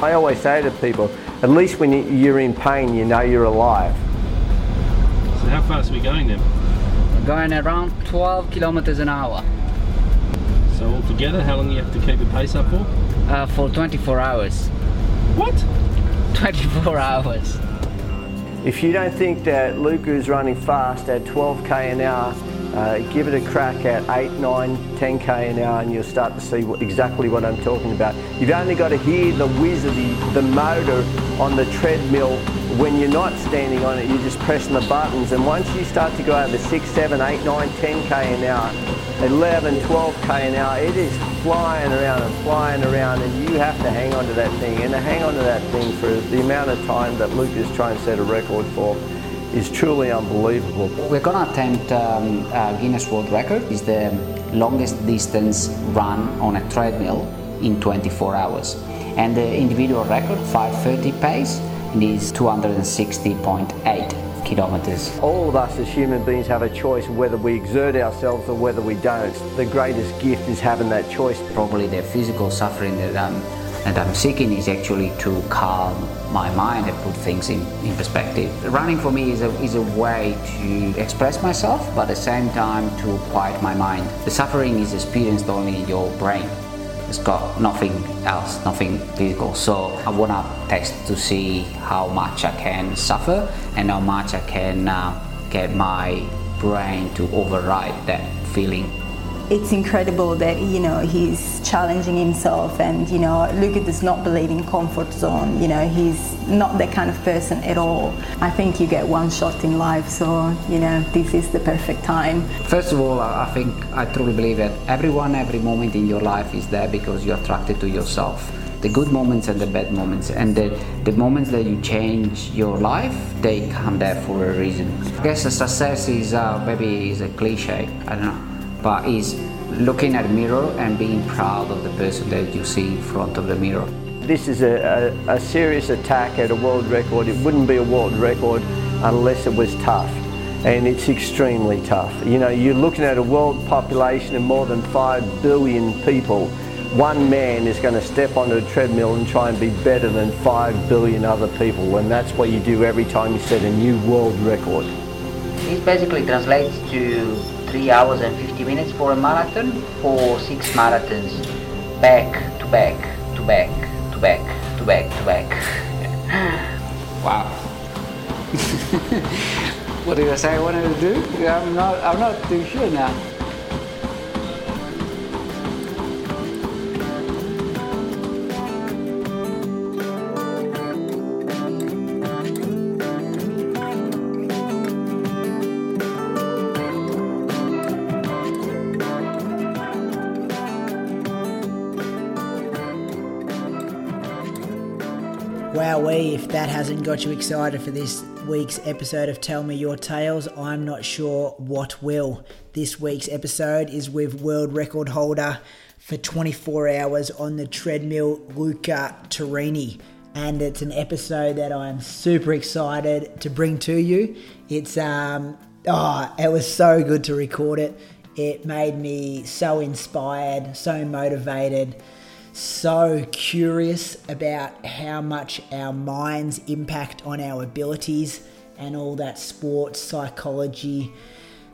I always say to people, at least when you- you're in pain, you know you're alive. So how fast are we going then? We're going around 12 kilometers an hour So altogether, how long do you have to keep the pace up for? uh, for 24 hours. What? 24 hours. If you don't think that Luca is running fast at 12k an hour, uh, give it a crack at 8, 9, 10k an hour and you'll start to see what, exactly what I'm talking about. You've only got to hear the whiz of the, the motor on the treadmill when you're not standing on it, you're just pressing the buttons and once you start to go over 6, 7, 8, 9, 10k an hour, 11, 12k an hour, it is flying around and flying around and you have to hang on to that thing and to hang on to that thing for the amount of time that Luke is trying to set a record for is truly unbelievable. We're gonna attempt um, uh, Guinness World Record. It's the longest distance run on a treadmill in 24 hours. And the individual record, 530 pace, is 260.8 kilometers. All of us as human beings have a choice whether we exert ourselves or whether we don't. The greatest gift is having that choice. Probably the physical suffering that I'm, that I'm seeking is actually to calm my mind and put things in, in perspective. Running for me is a, is a way to express myself, but at the same time to quiet my mind. The suffering is experienced only in your brain. It's got nothing else, nothing physical. So I wanna test to see how much I can suffer and how much I can uh, get my brain to override that feeling it's incredible that you know he's challenging himself and you know Luca does not believe in comfort zone you know he's not that kind of person at all I think you get one shot in life so you know this is the perfect time First of all, I think I truly believe that everyone, every moment in your life is there because you're attracted to yourself. The good moments and the bad moments, and the, the moments that you change your life, they come there for a reason. I guess a success is uh, maybe is a cliche, I don't know, but is looking at a mirror and being proud of the person that you see in front of the mirror. This is a, a, a serious attack at a world record. It wouldn't be a world record unless it was tough. And it's extremely tough. You know, you're looking at a world population of more than 5 billion people. One man is going to step onto a treadmill and try and be better than 5 billion other people. And that's what you do every time you set a new world record. It basically translates to 3 hours and 50 minutes for a marathon for 6 marathons, back to back to back to back to back to back. wow. what did I say I wanted to do? I'm not, I'm not too sure now. That hasn't got you excited for this week's episode of Tell Me Your Tales, I'm not sure what will. This week's episode is with world record holder for 24 hours on the treadmill, Luca Turrini. And it's an episode that I'm super excited to bring to you. It's, um, oh, it was so good to record it. It made me so inspired, so motivated so curious about how much our minds impact on our abilities and all that sports psychology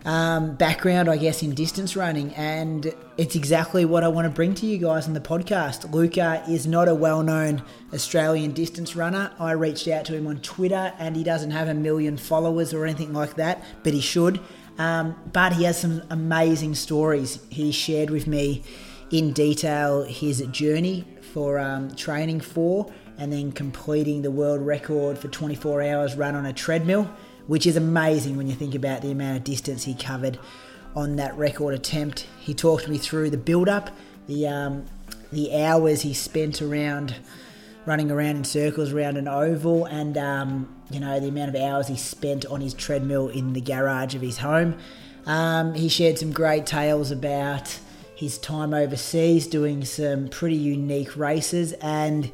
um, background, I guess, in distance running, and it's exactly what I want to bring to you guys in the podcast. Luca is not a well known Australian distance runner. I reached out to him on Twitter, and he doesn't have a million followers or anything like that, but he should. Um, but he has some amazing stories. He shared with me in detail his journey for um, training for and then completing the world record for 24 hours run on a treadmill which is amazing when you think about the amount of distance he covered on that record attempt. He talked me through the build up, the um, the hours he spent around running around in circles around an oval, and um, you know the amount of hours he spent on his treadmill in the garage of his home. Um, he shared some great tales about his time overseas doing some pretty unique races and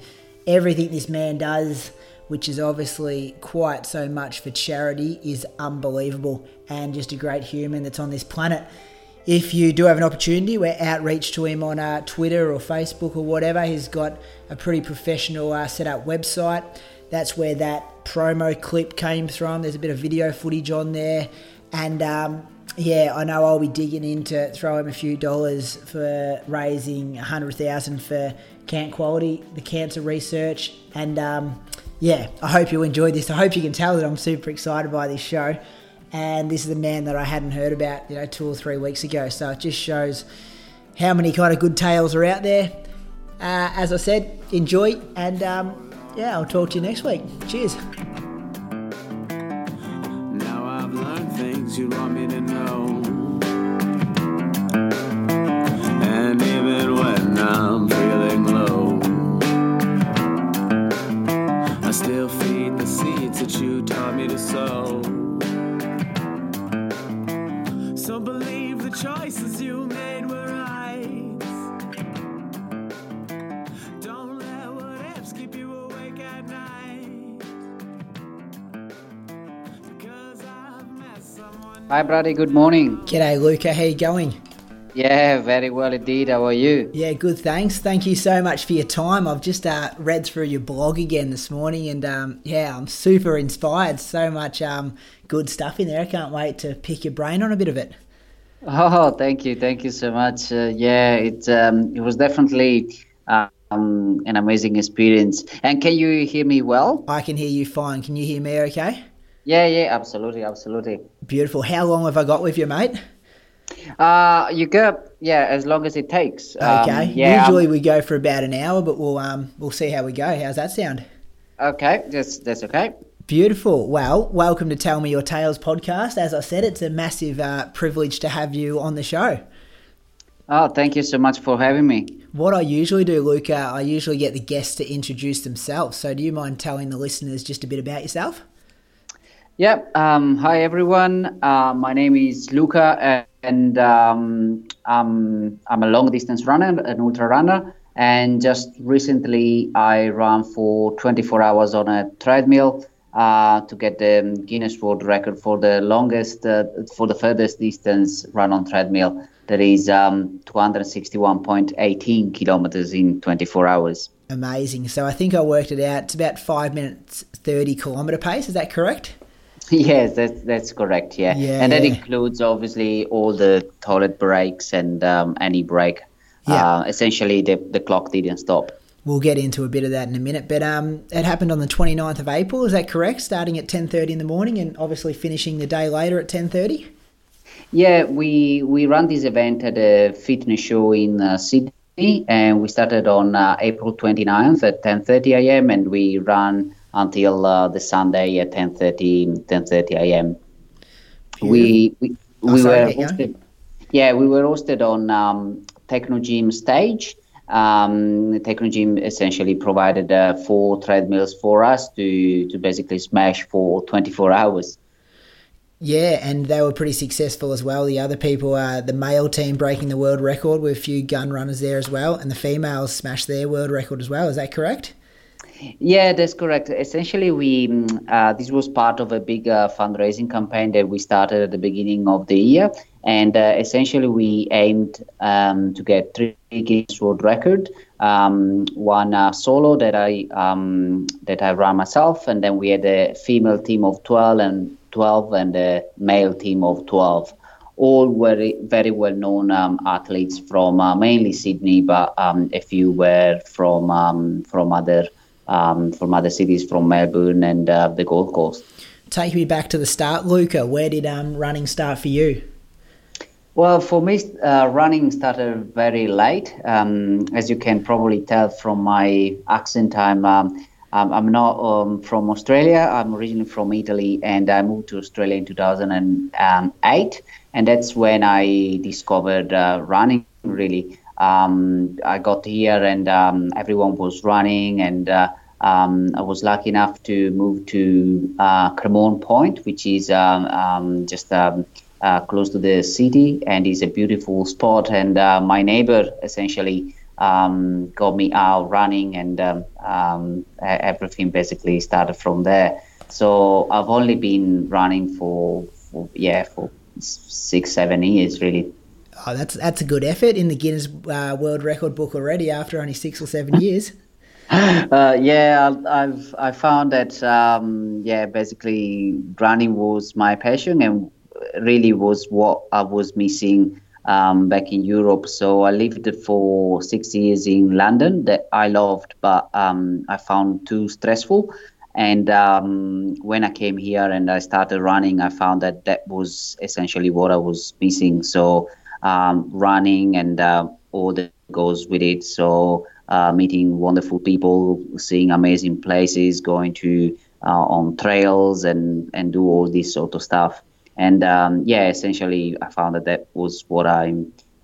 everything this man does which is obviously quite so much for charity, is unbelievable and just a great human that's on this planet. If you do have an opportunity, we're outreach to him on uh, Twitter or Facebook or whatever. He's got a pretty professional uh, set up website. That's where that promo clip came from. There's a bit of video footage on there. And um, yeah, I know I'll be digging in to throw him a few dollars for raising a 100000 for Can't Quality, the cancer research. And um, yeah, I hope you enjoyed this. I hope you can tell that I'm super excited by this show. And this is a man that I hadn't heard about, you know, two or three weeks ago. So it just shows how many kind of good tales are out there. Uh, as I said, enjoy, and um, yeah, I'll talk to you next week. Cheers. Things you want me to know. And even when I'm feeling low. I still feed the seeds that you taught me to sow. So believe the choices you made Hi, Brady. Good morning. G'day, Luca. How you going? Yeah, very well indeed. How are you? Yeah, good. Thanks. Thank you so much for your time. I've just uh, read through your blog again this morning, and um, yeah, I'm super inspired. So much um, good stuff in there. I can't wait to pick your brain on a bit of it. Oh, thank you, thank you so much. Uh, yeah, it um, it was definitely um, an amazing experience. And can you hear me well? I can hear you fine. Can you hear me? Okay. Yeah, yeah, absolutely, absolutely. Beautiful. How long have I got with you, mate? Uh, you go, yeah, as long as it takes. Okay. Um, yeah, Usually um, we go for about an hour, but we'll um we'll see how we go. How's that sound? okay, that's that's okay. Beautiful. Well, welcome to Tell Me Your Tales podcast. As I said, it's a massive uh, privilege to have you on the show. Oh, thank you so much for having me. What I usually do, Luca, I usually get the guests to introduce themselves. So, do you mind telling the listeners just a bit about yourself? Yep. Um, hi, everyone. Uh, my name is Luca, and um, I'm, I'm a long distance runner, an ultra runner. And just recently, I ran for 24 hours on a treadmill uh, to get the Guinness World Record for the longest, uh, for the furthest distance run on treadmill. That is um, 261.18 kilometers in 24 hours. Amazing. So, I think I worked it out. It's about five minutes, 30 kilometre pace. Is that correct? Yes, that's that's correct. Yeah, Yeah, and that yeah. includes obviously all the toilet breaks and um, any break. Yeah. Uh, essentially, the the clock didn't stop. We'll get into a bit of that in a minute. But um, it happened on the 29th of April. Is that correct? Starting at 10.30 in the morning and obviously finishing the day later at 10.30? Yeah, we we ran this event at a fitness show in uh, Sydney, and we started on uh, April 29th at 10:30 a.m. and we ran until uh, the Sunday at 10:30 10:30 a.m. We we, Oh, we sorry, were hosted, yeah we were hosted on um, Technogym stage. Um, Technogym essentially provided uh, four treadmills for us to to basically smash for 24 hours. Yeah, and they were pretty successful as well. The other people, uh, the male team breaking the world record with a few gun runners there as well, and the females smashed their world record as well. Is that correct? Yeah, that's correct. Essentially, we mm, uh, this was part of a big uh, fundraising campaign that we started at the beginning of the year, and uh, essentially we aimed um, to get three Guinness World Record, um, one uh, solo that I um, that I ran myself, and then we had a female team of twelve and twelve and a male team of twelve. All very very well known um, athletes from uh, mainly Sydney, but um, a few were from um, from other um, from other cities, from Melbourne and uh, the Gold Coast. Take me back to the start, Luca. Where did um, running start for you? Well, for me, uh, running started very late. Um, as you can probably tell from my accent, I'm um, I'm not um, from Australia. I'm originally from Italy, and I moved to Australia in 2008, and that's when I discovered uh, running. Really, um, I got here, and um, everyone was running, and uh, um, I was lucky enough to move to uh, Cremorne Point, which is just uh, close to the city and is a beautiful spot. And uh, my neighbor essentially um, got me out running, and um, um, everything basically started from there. So I've only been running for, for yeah for six seven years really. Oh, that's that's a good effort in the Guinness uh, World Record book already after only six or seven years. Uh, yeah, I've I found that um, yeah, basically running was my passion, and really was what I was missing um, back in Europe. So I lived for six years in London that I loved, but um, I found too stressful. And um, when I came here and I started running, I found that that was essentially what I was missing. So um, running and uh, all that goes with it. So uh, meeting wonderful people, seeing amazing places, going to uh, on trails and and do all this sort of stuff and um, yeah, essentially, I found that that was what I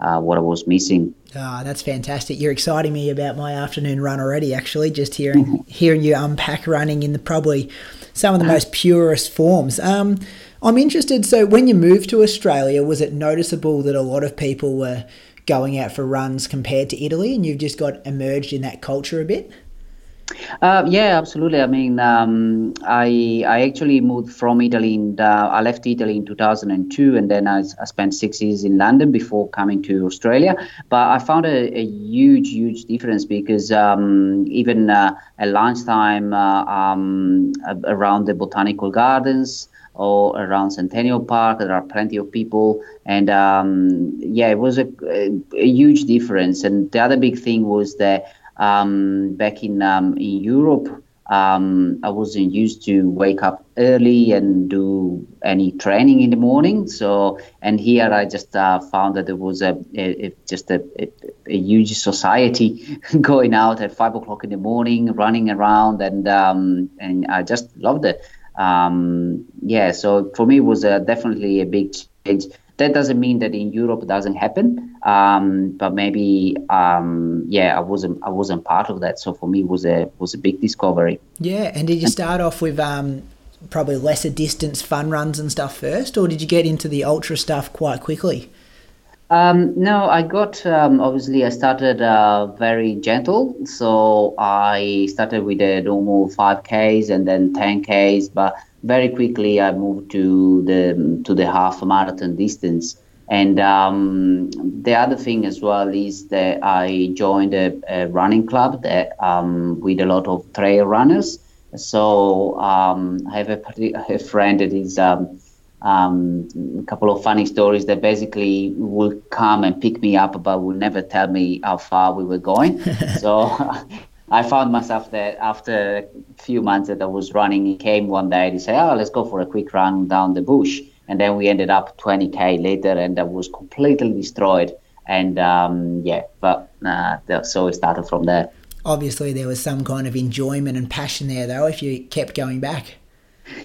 uh, what I was missing. Ah, oh, that's fantastic! You're exciting me about my afternoon run already. Actually, just hearing hearing you unpack running in the probably some of the most purest forms. Um, I'm interested. So, when you moved to Australia, was it noticeable that a lot of people were going out for runs compared to Italy, and you've just got emerged in that culture a bit? Uh, yeah, absolutely. I mean, um, I I actually moved from Italy. And, uh, I left Italy in 2002, and then I, I, spent six years in London before coming to Australia. But I found a, a huge, huge difference because um, even uh, at lunchtime uh, um, around the botanical gardens or around Centennial Park, there are plenty of people, and um, yeah, it was a, a, huge difference. And the other big thing was that um, back in um, in Europe, um, I wasn't used to wake up early and do any training in the morning. So, and here I just uh, found that there was a, a, a just a, a, huge society going out at five o'clock in the morning, running around, and um, and I just loved it. Um, yeah, so for me, it was uh, definitely a big change. That doesn't mean that in Europe it doesn't happen, um, but maybe um, yeah, I wasn't I wasn't part of that. So for me, it was a was a big discovery. Yeah, and did you start off with um, probably lesser distance fun runs and stuff first, or did you get into the ultra stuff quite quickly? Um, no, I got um, obviously I started uh, very gentle, so I started with a normal 5Ks and then 10Ks, but very quickly I moved to the to the half marathon distance. And um, the other thing as well is that I joined a, a running club that um, with a lot of trail runners. So um, I have a, a, friend that is um, a couple of funny stories that basically will come and pick me up, but will never tell me how far we were going. so I found myself that after a few months that I was running, he came one day to say, "Oh, let's go for a quick run down the bush." And then we ended up 20k later, and I was completely destroyed. And um, yeah, but uh, so it started from there. Obviously, there was some kind of enjoyment and passion there, though. If you kept going back.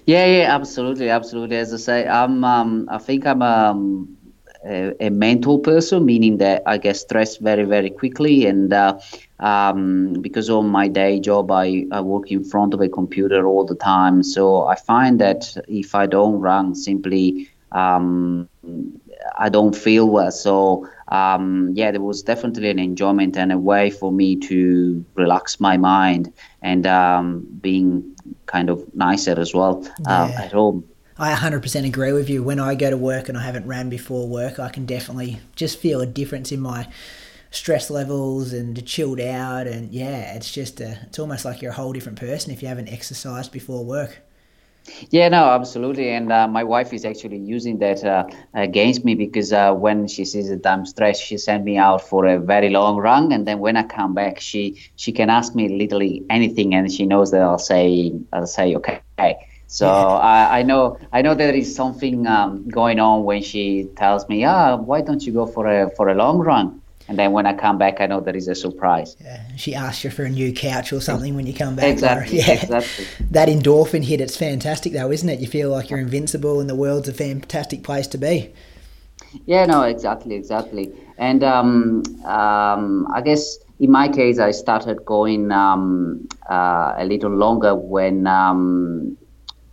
Yeah, yeah, absolutely, absolutely. As I say, I'm, um, I think I'm um, a, a, mental person, meaning that I get stressed very, very quickly, and uh, um, because of my day job, I, I work in front of a computer all the time. So I find that if I don't run, simply um, I don't feel well. So um, yeah, there was definitely an enjoyment and a way for me to relax my mind and um, being kind of nicer as well uh, yeah. at home. I 100% agree with you. When I go to work and I haven't ran before work, I can definitely just feel a difference in my stress levels and chilled out and yeah it's just a, it's almost like you're a whole different person if you haven't exercised before work Yeah, no, absolutely. And uh, my wife is actually using that uh, against me because uh, when she sees that I'm stressed, she sends me out for a very long run, and then when I come back, she she can ask me literally anything, and she knows that I'll say I'll say okay. So. I, I know I know there is something um, going on when she tells me, ah, why don't you go for a for a long run? And then when I come back, I know there is a surprise. Yeah, she asks you for a new couch or something when you come back. Exactly. yeah. Exactly. That endorphin hit, it's fantastic though, isn't it? You feel like you're invincible and the world's a fantastic place to be. Yeah, no, exactly, exactly. And um, um, I guess in my case, I started going um, uh, a little longer when um,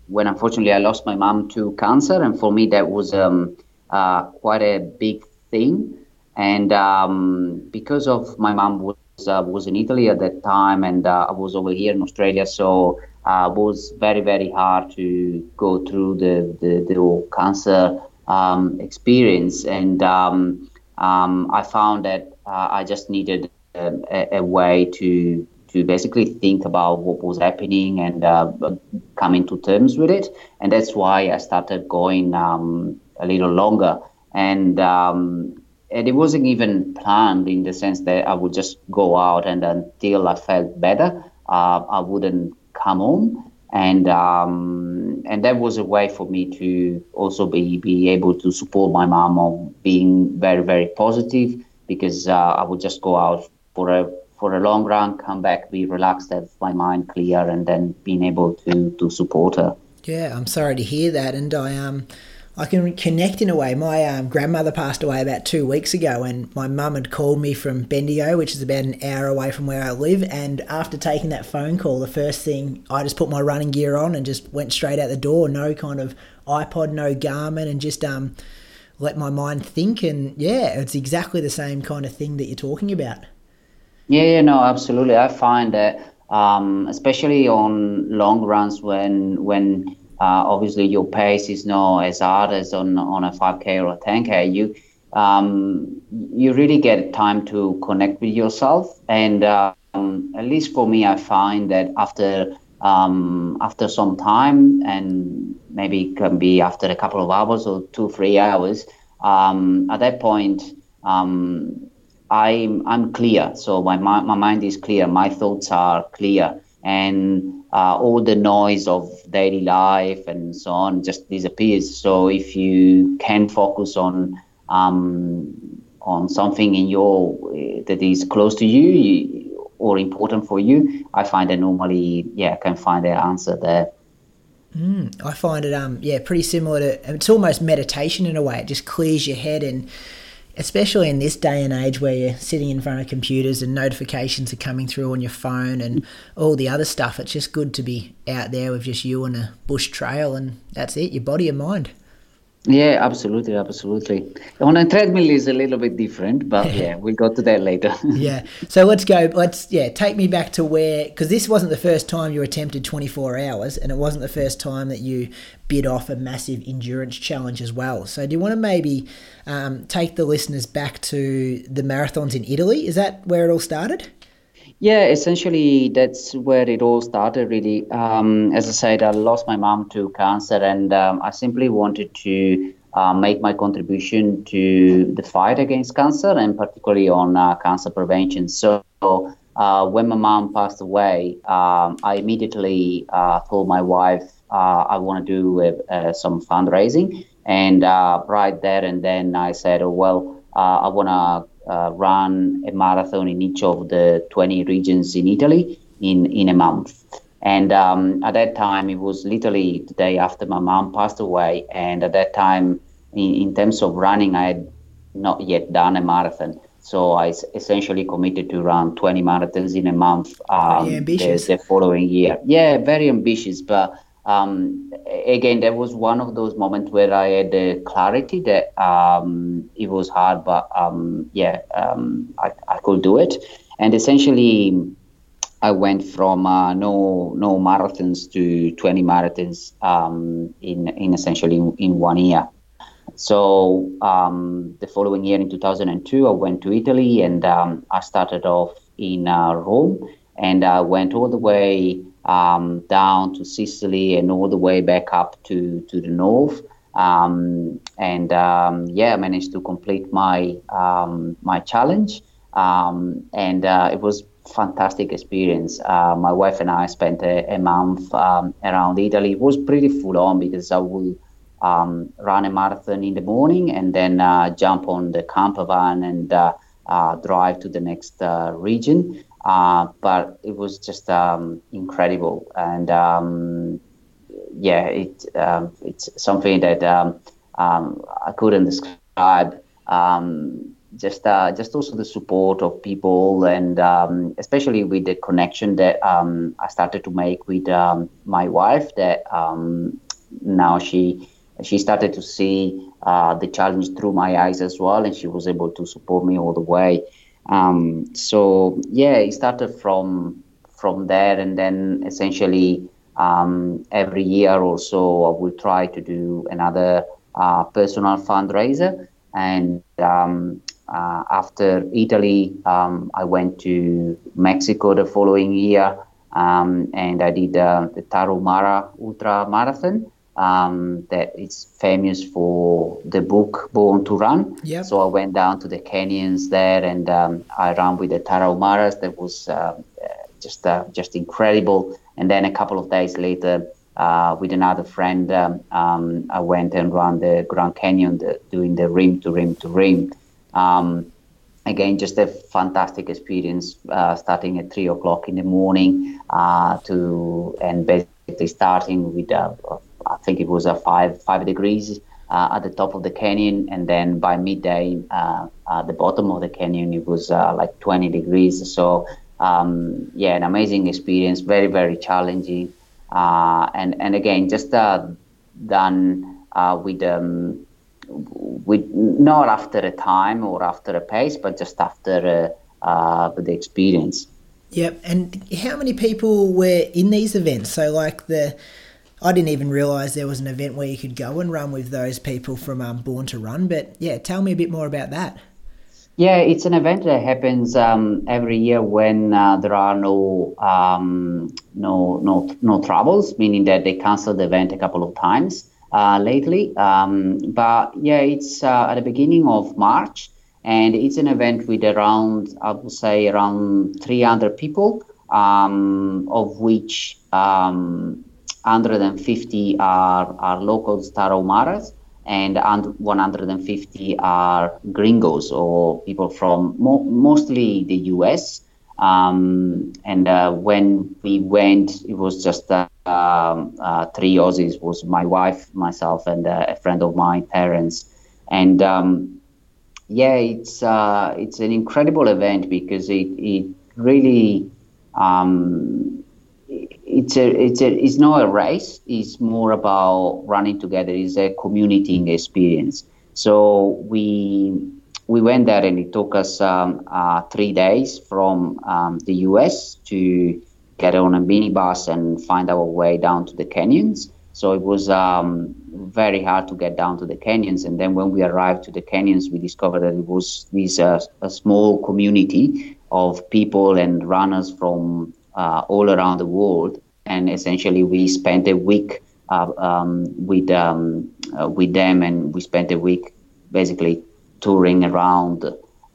when unfortunately I lost my mom to cancer, and for me that was um, uh, quite a big thing and um, because of my mom was uh, was in Italy at that time, and uh, I was over here in Australia, so uh, it was very very hard to go through the the, the cancer um, experience, and um, um I found that uh, I just needed a, a, way to to basically think about what was happening and uh, coming to terms with it, and that's why I started going um, a little longer. And um, it wasn't even planned in the sense that I would just go out and until I felt better, uh, I wouldn't come home, and um, and that was a way for me to also be be able to support my mom on being very very positive because uh, I would just go out for a for a long run, come back, be relaxed, have my mind clear, and then being able to to support her. Yeah, I'm sorry to hear that, and I um I can connect in a way. My um, grandmother passed away about two weeks ago, and my mum had called me from Bendigo, which is about an hour away from where I live. And after taking that phone call, the first thing I just put my running gear on and just went straight out the door. No kind of iPod, no Garmin, and just um, let my mind think. And yeah, it's exactly the same kind of thing that you're talking about. Yeah, yeah, no, absolutely. I find that, um, especially on long runs, when when uh, obviously, your pace is not as hard as on on a 5k or a 10k. You um, you really get time to connect with yourself, and um, at least for me, I find that after um, after some time, and maybe can be after a couple of hours or two, three hours. Um, at that point, um, I'm I'm clear. So my my mind is clear. My thoughts are clear, and uh, all the noise of daily life and so on just disappears. So if you can focus on um, on something in your that is close to you, you, or important for you, I find that normally, yeah, I can find the answer there. Mm, I find it, um, yeah, pretty similar to. It's almost meditation in a way. It just clears your head and especially in this day and age where you're sitting in front of computers and notifications are coming through on your phone and all the other stuff, it's just good to be out there with just you and a bush trail, and that's it, your body and mind. Yeah, absolutely, absolutely. On a treadmill is a little bit different, but yeah, we'll go to that later. yeah. So let's go. Let's yeah, take me back to where because this wasn't the first time you attempted 24 hours, and it wasn't the first time that you bid off a massive endurance challenge as well. So do you want to maybe um, take the listeners back to the marathons in Italy? Is that where it all started? Yeah, essentially that's where it all started. Really, um, as I said, I lost my mom to cancer, and um, I simply wanted to uh, make my contribution to the fight against cancer, and particularly on uh, cancer prevention. So. Uh, when my mom passed away, um, I immediately uh, told my wife uh, I want to do uh, some fundraising, and right there and then I said, oh, well, I want to uh, run a marathon in each of the 20 regions in Italy in, in a month. And um, at that time, it was literally the day after my mom passed away. And at that time, in, in terms of running, I had not yet done a marathon. So I essentially committed to run 20 marathons in a month um, the, the, following year. Yeah, very ambitious, but um, again, there was one of those moments where I had the clarity that um, it was hard, but um, yeah, um, I, I could do it. And essentially, I went from uh, no no marathons to 20 marathons um, in in essentially in, in one year. So um, the following year in 2002, I went to Italy and I started off in uh, Rome, and I went all the way um, down to Sicily and all the way back up to, to the north. Um, and um, yeah, I managed to complete my um, my challenge, um, and uh, it was fantastic experience. Uh, my wife and I spent a, a month um, around Italy. It was pretty full on because I would um, run a marathon in the morning and then uh, jump on the camper van and uh, uh, drive to the next uh, but it was just incredible and yeah, it um, it's something that um, um, I couldn't describe. Um, just uh, just also the support of people and um, especially with the connection that um, I started to make with my wife. That now she she started to see uh, the challenge through my eyes as well, and she was able to support me all the way. So yeah, it started from from there, and then essentially um, every year or so, I will try to do another uh, personal fundraiser. And um, uh, after Italy, um, I went to Mexico the following year, um, and I did uh, the Tarahumara Ultra Marathon. Um, that is famous for the book Born to Run. Yep. So I went down to the canyons there, and um, I ran with the Tarahumaras. That was uh, just uh, just incredible. And then a couple of days later, uh, with another friend, um, um, I went and ran the Grand Canyon, the, doing the rim to rim to rim. Um, again, just a fantastic experience, uh, starting at three o'clock in the morning uh, to and basically starting with uh, I think it was a five five degrees uh, at the top of the canyon, and then by midday uh, at the bottom of the canyon it was uh, like 20 degrees. So um, yeah, an amazing experience, very very challenging, uh, and and again just uh, done uh, with um, with not after a time or after a pace, but just after the experience. Yep, and how many people were in these events? So like the. I didn't even realise there was an event where you could go and run with those people from um, Born to Run. But yeah, tell me a bit more about that. Yeah, it's an event that happens um, every year when uh, there are no um, no no no troubles, meaning that they cancel the event a couple of times uh, lately. Um, but yeah, it's uh, at the beginning of March, and it's an event with around I would say around 300 people, um, of which 150 um, are are local Tarahumaras and 150 are gringos or people from mo- mostly the US. Um, and uh, when we went, it was just uh, um, uh, three Aussies. Was my wife, myself, and uh, a friend of mine, parents. And um, yeah, it's uh, it's an incredible event because it it really um, it's a it's a it's not a race. It's more about running together. It's a community experience. So we we went there and it took us um, uh, three days from um, the US to get on a minibus and find our way down to the canyons. So it was um, very hard to get down to the canyons. And then when we arrived to the canyons, we discovered that it was this uh, a small community of people and runners from uh, all around the world. And essentially, we spent a week uh, um, with um, uh, with them, and we spent a week basically touring around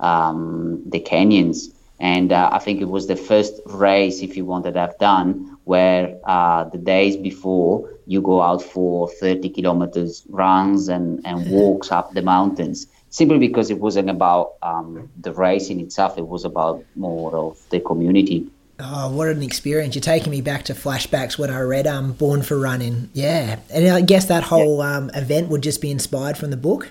um, the canyons. And uh, I think it was the first race, if you wanted, I've done where uh, the days before you go out for 30 kilometers runs and, and walks up the mountains simply because it wasn't about um, the race in itself it was about more of the community Oh, what an experience! You're taking me back to flashbacks when I read um, "Born for Running." Yeah, and I guess that whole um, event would just be inspired from the book.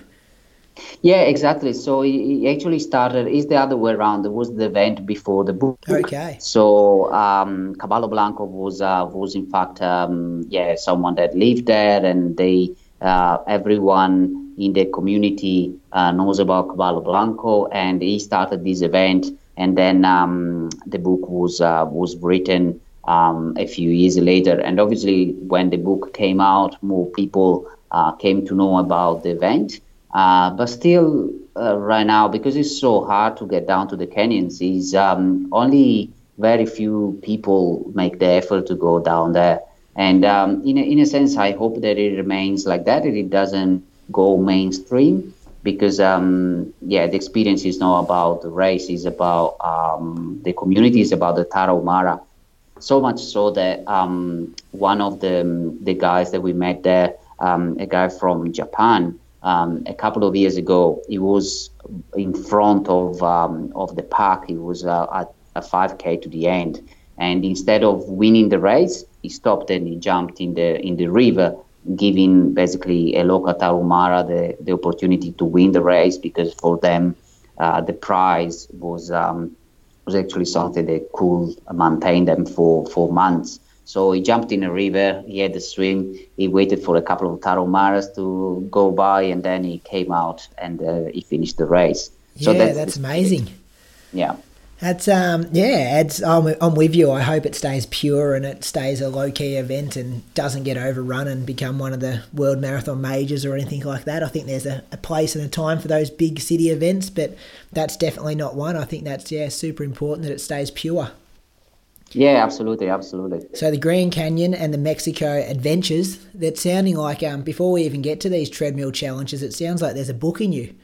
Yeah, exactly. So it actually started. Is the other way around. There was the event before the book. Okay. So um, Caballo Blanco was uh, was in fact um, yeah someone that lived there, and they uh, everyone in the community uh, knows about Caballo Blanco, and he started this event and then um, the book was uh, was written um, a few years later. And obviously, when the book came out, more people uh, came to know about the event. Uh, but still, uh, right now, because it's so hard to get down to the canyons, is um, only very few people make the effort to go down there. And um, in, a, in a sense, I hope that it remains like that, that it doesn't go mainstream because um, yeah, the experience is not about the race; it's about um, the community, it's about the Tarahumara. So much so that um, one of the the guys that we met there, um, a guy from Japan, um, a couple of years ago, he was in front of um, of the park. He was uh, at a 5k to the end, and instead of winning the race, he stopped and he jumped in the in the river giving basically a local Tarahumara the, the opportunity to win the race because for them uh, the prize was um, was actually something that could maintain them for, for months. So he jumped in a river, he had the swim, he waited for a couple of Tarahumaras to go by, and then he came out and uh, he finished the race. Yeah, so that's, that's amazing. Yeah. That's um yeah, it's I'm, I'm with you. I hope it stays pure and it stays a low key event and doesn't get overrun and become one of the world marathon majors or anything like that. I think there's a, a place and a time for those big city events, but that's definitely not one. I think that's yeah super important that it stays pure. Yeah, absolutely, absolutely. So the Grand Canyon and the Mexico adventures, that's sounding like um before we even get to these treadmill challenges, it sounds like there's a book in you.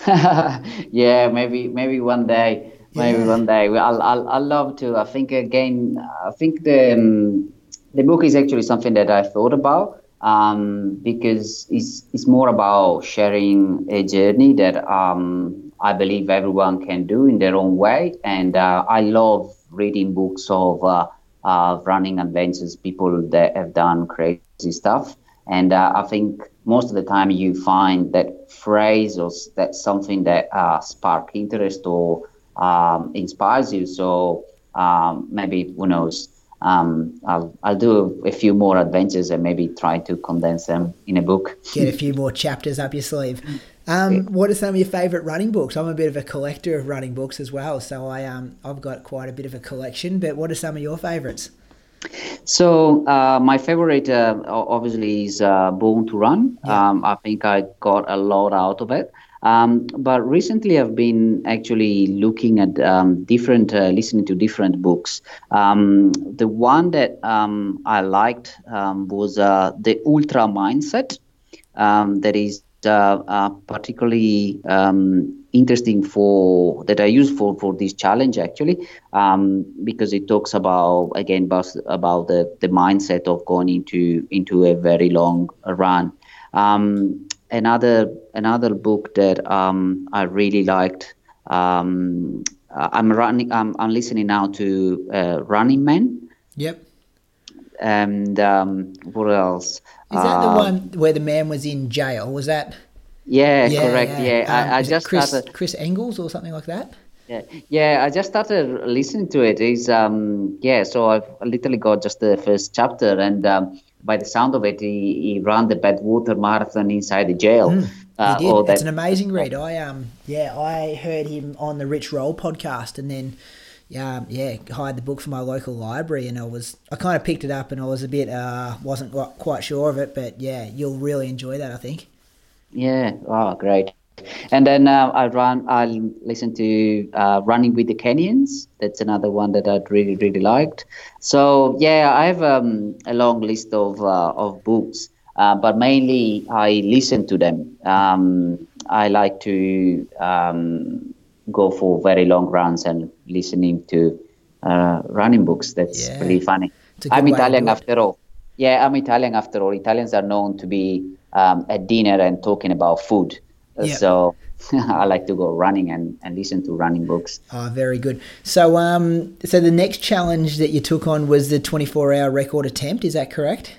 yeah, maybe maybe one day maybe yeah. one day. I'll, I'll, I'll love to. I think again, I think the um, the book is actually something that I thought about um, because it's it's more about sharing a journey that um, I believe everyone can do in their own way, and uh, I love reading books of uh, uh, running adventures, people that have done crazy stuff, and uh, I think most of the time you find that phrase or that something that uh, spark interest or um, inspires you. So um, maybe who knows? Um, I'll I'll do a few more adventures and maybe try to condense them in a book. Get a few more chapters up your sleeve. Um, what are some of your favourite running books? I'm a bit of a collector of running books as well, so I um I've got quite a bit of a collection. But what are some of your favourites? So uh, my favorite, uh, obviously, is uh, Born to Run. Yeah. Um, I think I got a lot out of it. Um, but recently, I've been actually looking at um, different, uh, listening to different books. Um, the one that um, I liked um, was uh, the Ultra Mindset. Um, that is uh, uh particularly interesting for that I use for for this challenge actually, because it talks about again about, about the, the mindset of going into into a very long run. Um, another another book that um, I really liked. Um, I'm running. I'm, I'm listening now to uh, Running Man. Yep. And um, what else? Is that the uh, one where the man was in jail? Was that? Yeah, yeah correct. Yeah, yeah. Um, I, I just Chris, started. Chris Engels or something like that. Yeah, yeah. I just started listening to it. Is um, yeah. So I've literally got just the first chapter, and um, by the sound of it, he, he ran the Badwater Marathon inside the jail. Mm, uh, he did. It's an amazing read. I um yeah, I heard him on the Rich Roll podcast, and then yeah, um, yeah, hired the book from my local library, and I was I kind of picked it up, and I was a bit uh wasn't quite sure of it, but yeah, you'll really enjoy that, I think. Yeah. Oh, great. And then uh, I run. I listen to uh, Running with the Kenyans. That's another one that I'd really really liked. So yeah, I have um, a long list of uh, of books, uh, but mainly I listen to them. Um, I like to um, go for very long runs and listening to uh, running books. That's yeah. really funny. I'm Italian after all. Yeah, I'm Italian after all. Italians are known to be um, at dinner and talking about food. Yep. So I like to go running and, and listen to running books. Oh, very good. So, um, so the next challenge that you took on was the 24 hour record attempt. Is that correct?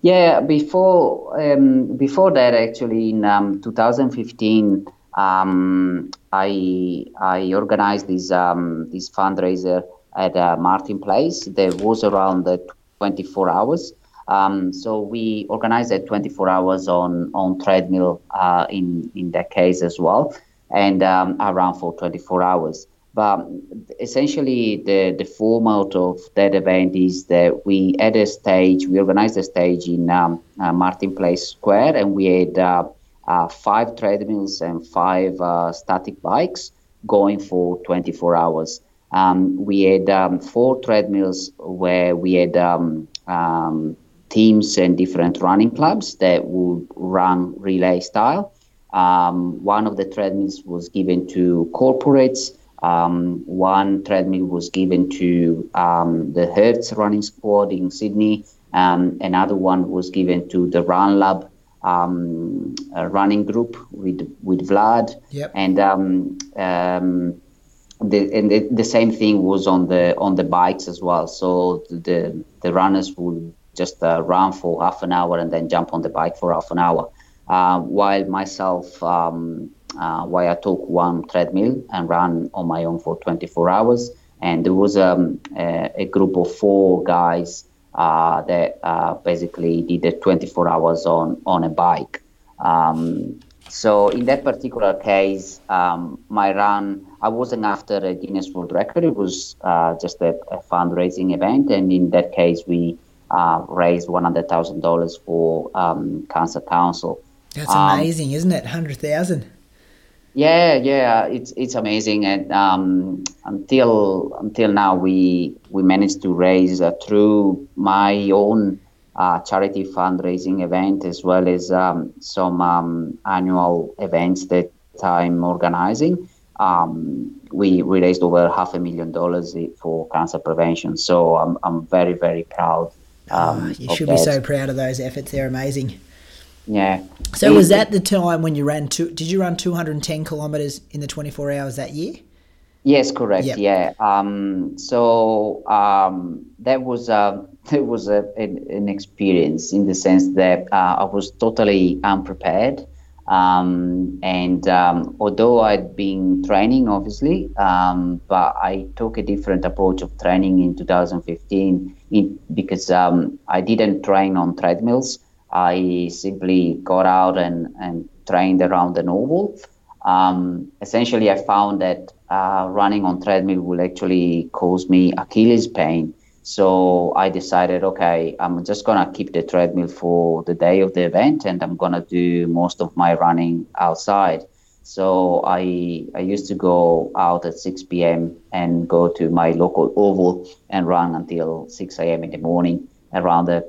Yeah, before um, before that, actually, in um, 2015, um, I I organized this um, this fundraiser at uh, Martin Place. There was around the 24 hours. Um, so we organized that 24 hours on on treadmill uh, in in that case as well, and um, around for 24 hours. But essentially, the the format of that event is that we at a stage we organized a stage in um, uh, Martin Place Square, and we had uh, uh five treadmills and five uh, static bikes going for 24 hours. um, we had um, four treadmills where we had um, um, teams and different running clubs that would run relay style. Um, one of the treadmills was given to corporates. Um, one treadmill was given to the Hertz running squad in Sydney. another one was given to the Run Lab um, running group with with Vlad, yep. and um, um, the and the, the, same thing was on the on the bikes as well. So the the runners would just uh, run for half an hour and then jump on the bike for half an hour. Uh, while myself, um, uh, while I took one treadmill and ran on my own for 24 hours, and there was um, a, a group of four guys uh, that uh, basically did the 24 hours on on a bike. Um, so in that particular case, um, my run, I wasn't after a Guinness World Record. It was uh, just a, a, fundraising event, and in that case, we uh, raised one hundred thousand dollars for um, Cancer Council. That's amazing, um, isn't it? Hundred thousand. Yeah, yeah, it's it's amazing, and um, until until now, we we managed to raise uh, through my own uh, charity fundraising event as well as um, some um, annual events that I'm organizing. Um, we, we raised over half a million dollars for cancer prevention, so I'm I'm very very proud. Oh, you should be so proud of those efforts. They're amazing. Yeah. So was that the time when you ran two? Did you run 210 kilometers in the 24 hours that year? Yes, correct. Yep. Yeah. Um, so um, that was uh, that was a, an, an, experience in the sense that uh, I was totally unprepared. Um, and um, although I'd been training, obviously, um, but I took a different approach of training in 2015 in, because um, I didn't train on treadmills. I simply got out and, and trained around the oval. Um, essentially, I found that uh, running on treadmill will actually cause me Achilles pain. So I decided, okay, I'm just gonna keep the treadmill for the day of the event, and I'm gonna do most of my running outside. So I I used to go out at 6 p.m. and go to my local oval and run until 6 a.m. in the morning around the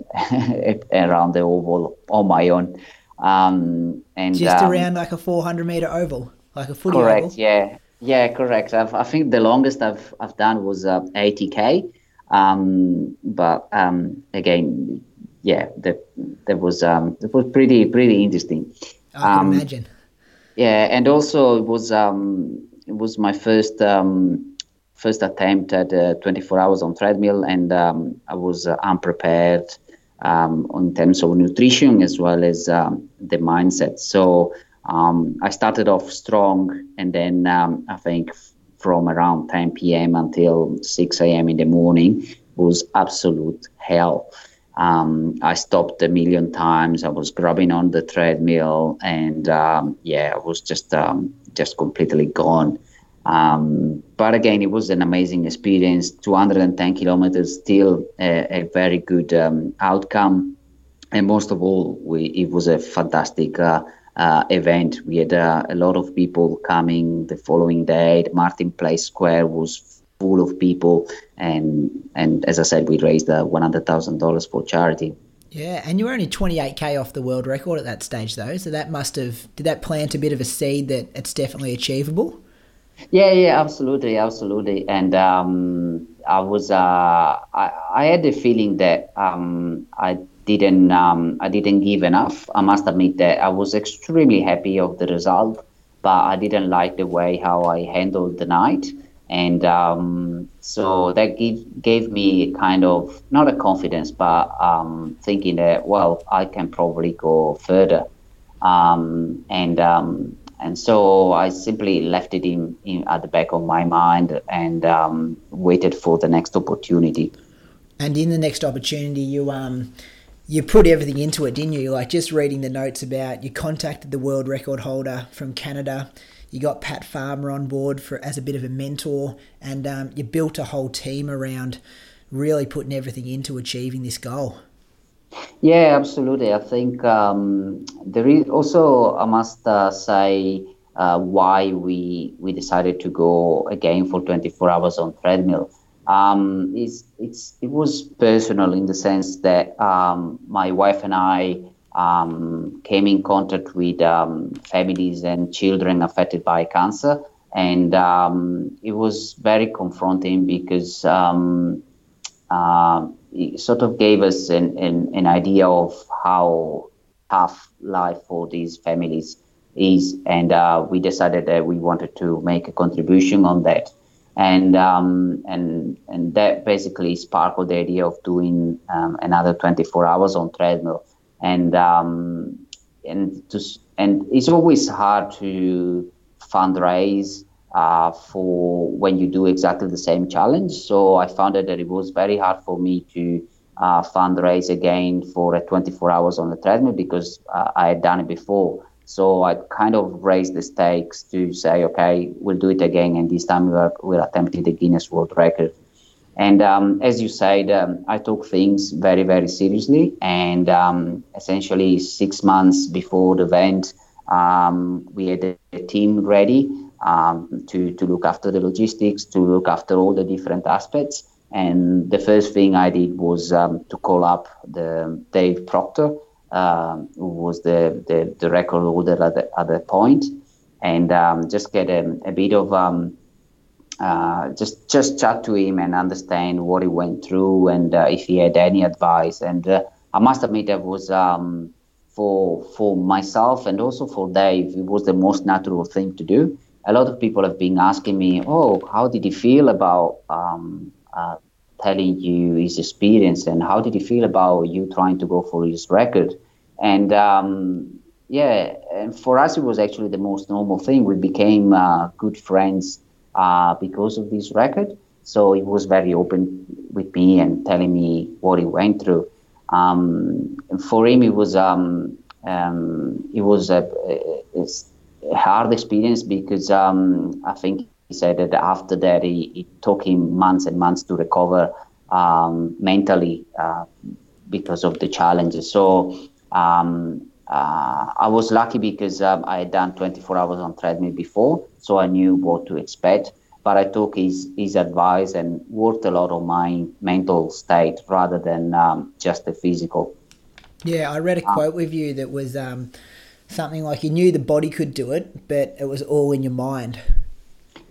around the oval on my own. Um, and just um, around like a 400 meter oval, like a footy correct, oval. yeah, yeah, correct. I've, i think the longest I've I've done was uh, 80k, um, but um, again, yeah, that that was um, that was pretty pretty interesting. I can um, imagine. Yeah, and also it was um, it was my first um, first attempt at uh, 24 hours on treadmill, and um, I was uh, unprepared um, in terms of nutrition as well as um, the mindset. So um, I started off strong, and then um, I think from around 10 p.m. until 6 a.m. in the morning was absolute hell. Um, I stopped a million times. I was grabbing on the treadmill, and um, yeah, I was just um, just completely gone. Um, but again, it was an amazing experience. 210 kilometers, still a, a very good um, outcome. And most of all, we, it was a fantastic uh, uh, event. We had uh, a lot of people coming the following day. Martin Place Square was full of people, and and as I said, we raised uh, one hundred thousand dollars for charity. Yeah, and you were only 28k off the world record at that stage, though. So that must have did that plant a bit of a seed that it's definitely achievable. Yeah, yeah, absolutely, absolutely. And um, I was, uh, I, I had the feeling that um, I didn't, um, I didn't give enough. I must admit that I was extremely happy of the result, but I didn't like the way how I handled the night. And um, so that gave, gave me kind of not a confidence, but um, thinking that well, I can probably go further. Um, and um, and so I simply left it in, in at the back of my mind and um, waited for the next opportunity. And in the next opportunity, you um, you put everything into it, didn't you? Like just reading the notes about you contacted the world record holder from Canada. You got Pat Farmer on board for as a bit of a mentor, and um, you built a whole team around really putting everything into achieving this goal. Yeah, absolutely. I think um, there is also, I must uh, say, uh, why we we decided to go again for 24 hours on treadmill. Um, it's, it's, it was personal in the sense that um, my wife and I um, came in contact with um, families and children affected by cancer, and um, it was very confronting because um, uh, it sort of gave us an, an, an idea of how tough life for these families is, and uh, we decided that we wanted to make a contribution on that, and um, and and that basically sparked the idea of doing um, another 24 hours on treadmill, and um, and and it's always hard to fundraise uh, for when you do exactly the same challenge. So I found that it was very hard for me to uh, fundraise again for a 24 hours on the treadmill because uh, I had done it before. So I kind of raised the stakes to say, okay, we'll do it again, and this time we'll, we'll attempt the Guinness World Record. And um, as you said, um, I took things very, very seriously. And um, essentially, six months before the event, um, we had a team ready um, to, to look after the logistics, to look after all the different aspects. And the first thing I did was um, to call up the Dave Proctor, um, who was the, the, the, record holder at, at that point, and just get a, a bit of uh, just just chat to him and understand what he went through and uh, if he had any advice. And uh, I must admit that was um, for for myself and also for Dave, it was the most natural thing to do. A lot of people have been asking me, "Oh, how did he feel about um, uh, telling you his experience and how did he feel about you trying to go for his record?" And um, yeah, and for us, it was actually the most normal thing. We became uh, good friends uh, because of this record. So he was very open with me and telling me what he went through. Um, for him, it was um, um, it was a, a, hard experience because um, I think he said that after that he, it took him months and months to recover um, mentally uh, because of the challenges. So um, uh, I was lucky because I had done 24 hours on treadmill before, so I knew what to expect. But I took his, his advice and worked a lot on my mental state rather than um, just the physical. Yeah, I read a uh, quote with you that was um, something like you knew the body could do it, but it was all in your mind.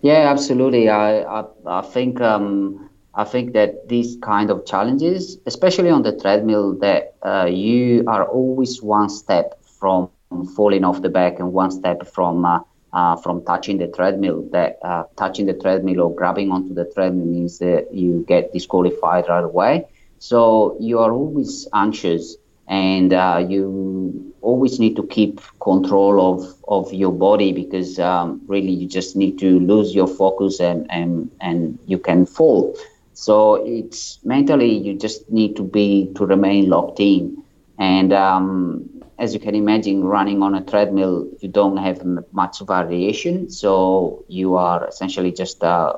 Yeah, absolutely. I I, I think um, I think that these kind of challenges, especially on the treadmill, that uh, you are always one step from falling off the back and one step from uh, uh, from touching the treadmill. That uh, touching the treadmill or grabbing onto the treadmill means that you get disqualified right away. So you are always anxious, and uh, you always need to keep control of, of your body because um, really you just need to lose your focus and, and, and you can fall. So it's mentally you just need to be to remain locked in, and um, as you can imagine, running on a treadmill you don't have much variation. So you are essentially just uh,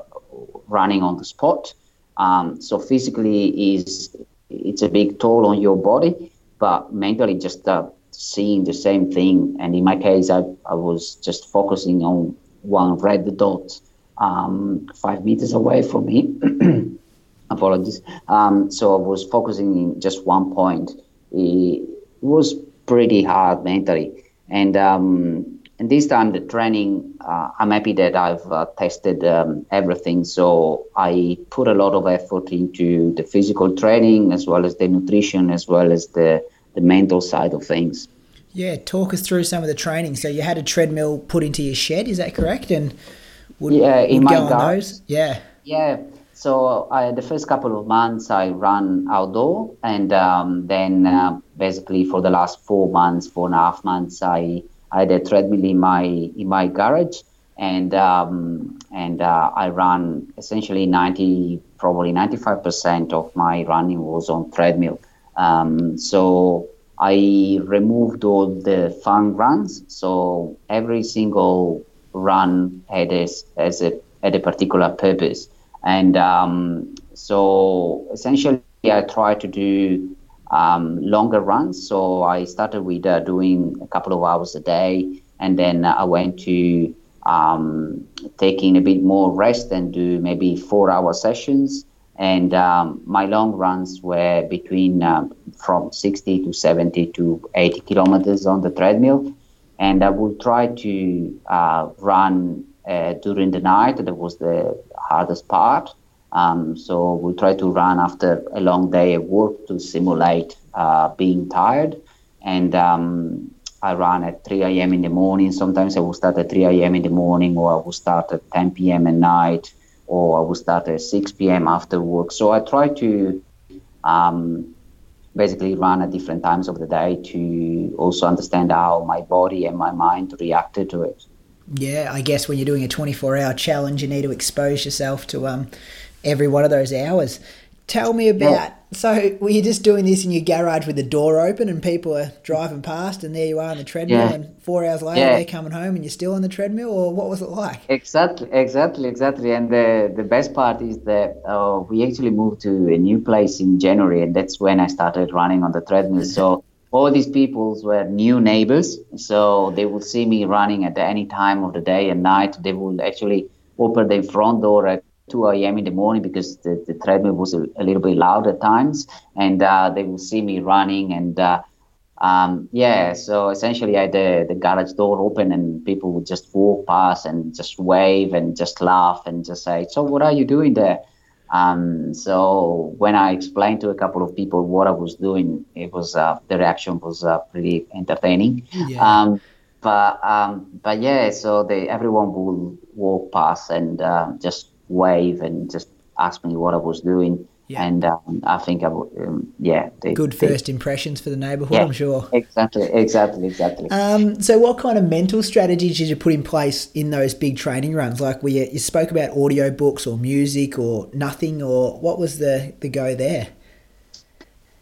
running on the spot. Um, so physically is it's a big toll on your body, but mentally just uh, seeing the same thing. And in my case, I, I was just focusing on one red dot um, five meters away from me. apologies. Um, so I was focusing in just one point. It was pretty hard mentally, and um, and this time the training. Uh, I'm happy that I've uh, tested um, everything. So I put a lot of effort into the physical training as well as the nutrition as well as the the mental side of things. Yeah, talk us through some of the training. So you had a treadmill put into your shed, is that correct? And would, yeah, in would my go on those? Yeah. Yeah, so the first couple of months I ran outdoor, and um, then uh, basically for the last four months, four and a half months, I, I had a treadmill in my in my garage, and um, and uh, I ran essentially ninety, probably ninety five percent of my running was on treadmill. Um, so I removed all the fun runs. So every single run had a, as a had a particular purpose. And um, so essentially, I try to do um, longer runs. So I started with uh, doing a couple of hours a day. and then I went to um, taking a bit more rest and do maybe four hour sessions. And um, my long runs were between uh, from 60 to 70 to 80 kilometers on the treadmill. And I would try to uh, run uh, during the night. That was the hardest part. Um, so we try to run after a long day of work to simulate uh, being tired. And um, I run at 3 a.m. in the morning. Sometimes I will start at 3 a.m. in the morning, or I will start at 10 p.m. at night, or I will start at 6 p.m. after work. So I try to um, basically run at different times of the day to also understand how my body and my mind reacted to it. Yeah, I guess when you're doing a 24 hour challenge, you need to expose yourself to um, every one of those hours. Tell me about. Yeah. So, were you just doing this in your garage with the door open and people are driving past, and there you are on the treadmill, yeah. and four hours later yeah. they're coming home and you're still on the treadmill, or what was it like? Exactly, exactly, exactly. And the the best part is that uh, we actually moved to a new place in January, and that's when I started running on the treadmill. So all these people were new neighbors, so they would see me running at any time of the day and night. They would actually open their front door at 2 a.m. in the morning because the, the treadmill was a, a, little bit loud at times, and uh, they would see me running and. Uh, um, yeah, so essentially I had the, the garage door open and people would just walk past and just wave and just laugh and just say, So, what are you doing there? Um, so, when I explained to a couple of people what I was doing, it was uh, the reaction was uh, pretty entertaining. Yeah. Um, but um, but yeah, so they everyone would walk past and uh, just wave and just ask me what I was doing. Yeah. And um, I think I um, yeah. They, Good first they, impressions for the neighbourhood, yeah, I'm sure. Exactly, exactly, exactly. Um, so, what kind of mental strategies did you put in place in those big training runs? Like, were you, you spoke about audio books or music or nothing, or what was the, the go there?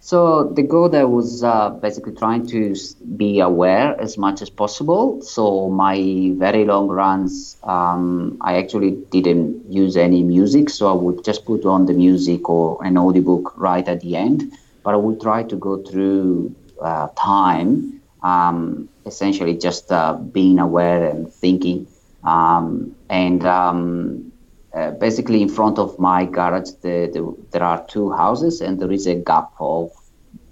So the goal there was uh, basically trying to be aware as much as possible. So my very long runs, um, I actually didn't use any music. So I would just put on the music or an audiobook right at the end. But I would try to go through uh, time, um, essentially just uh, being aware and thinking. Um, and um, uh, basically in front of my garage the, the, there are two houses and there is a gap of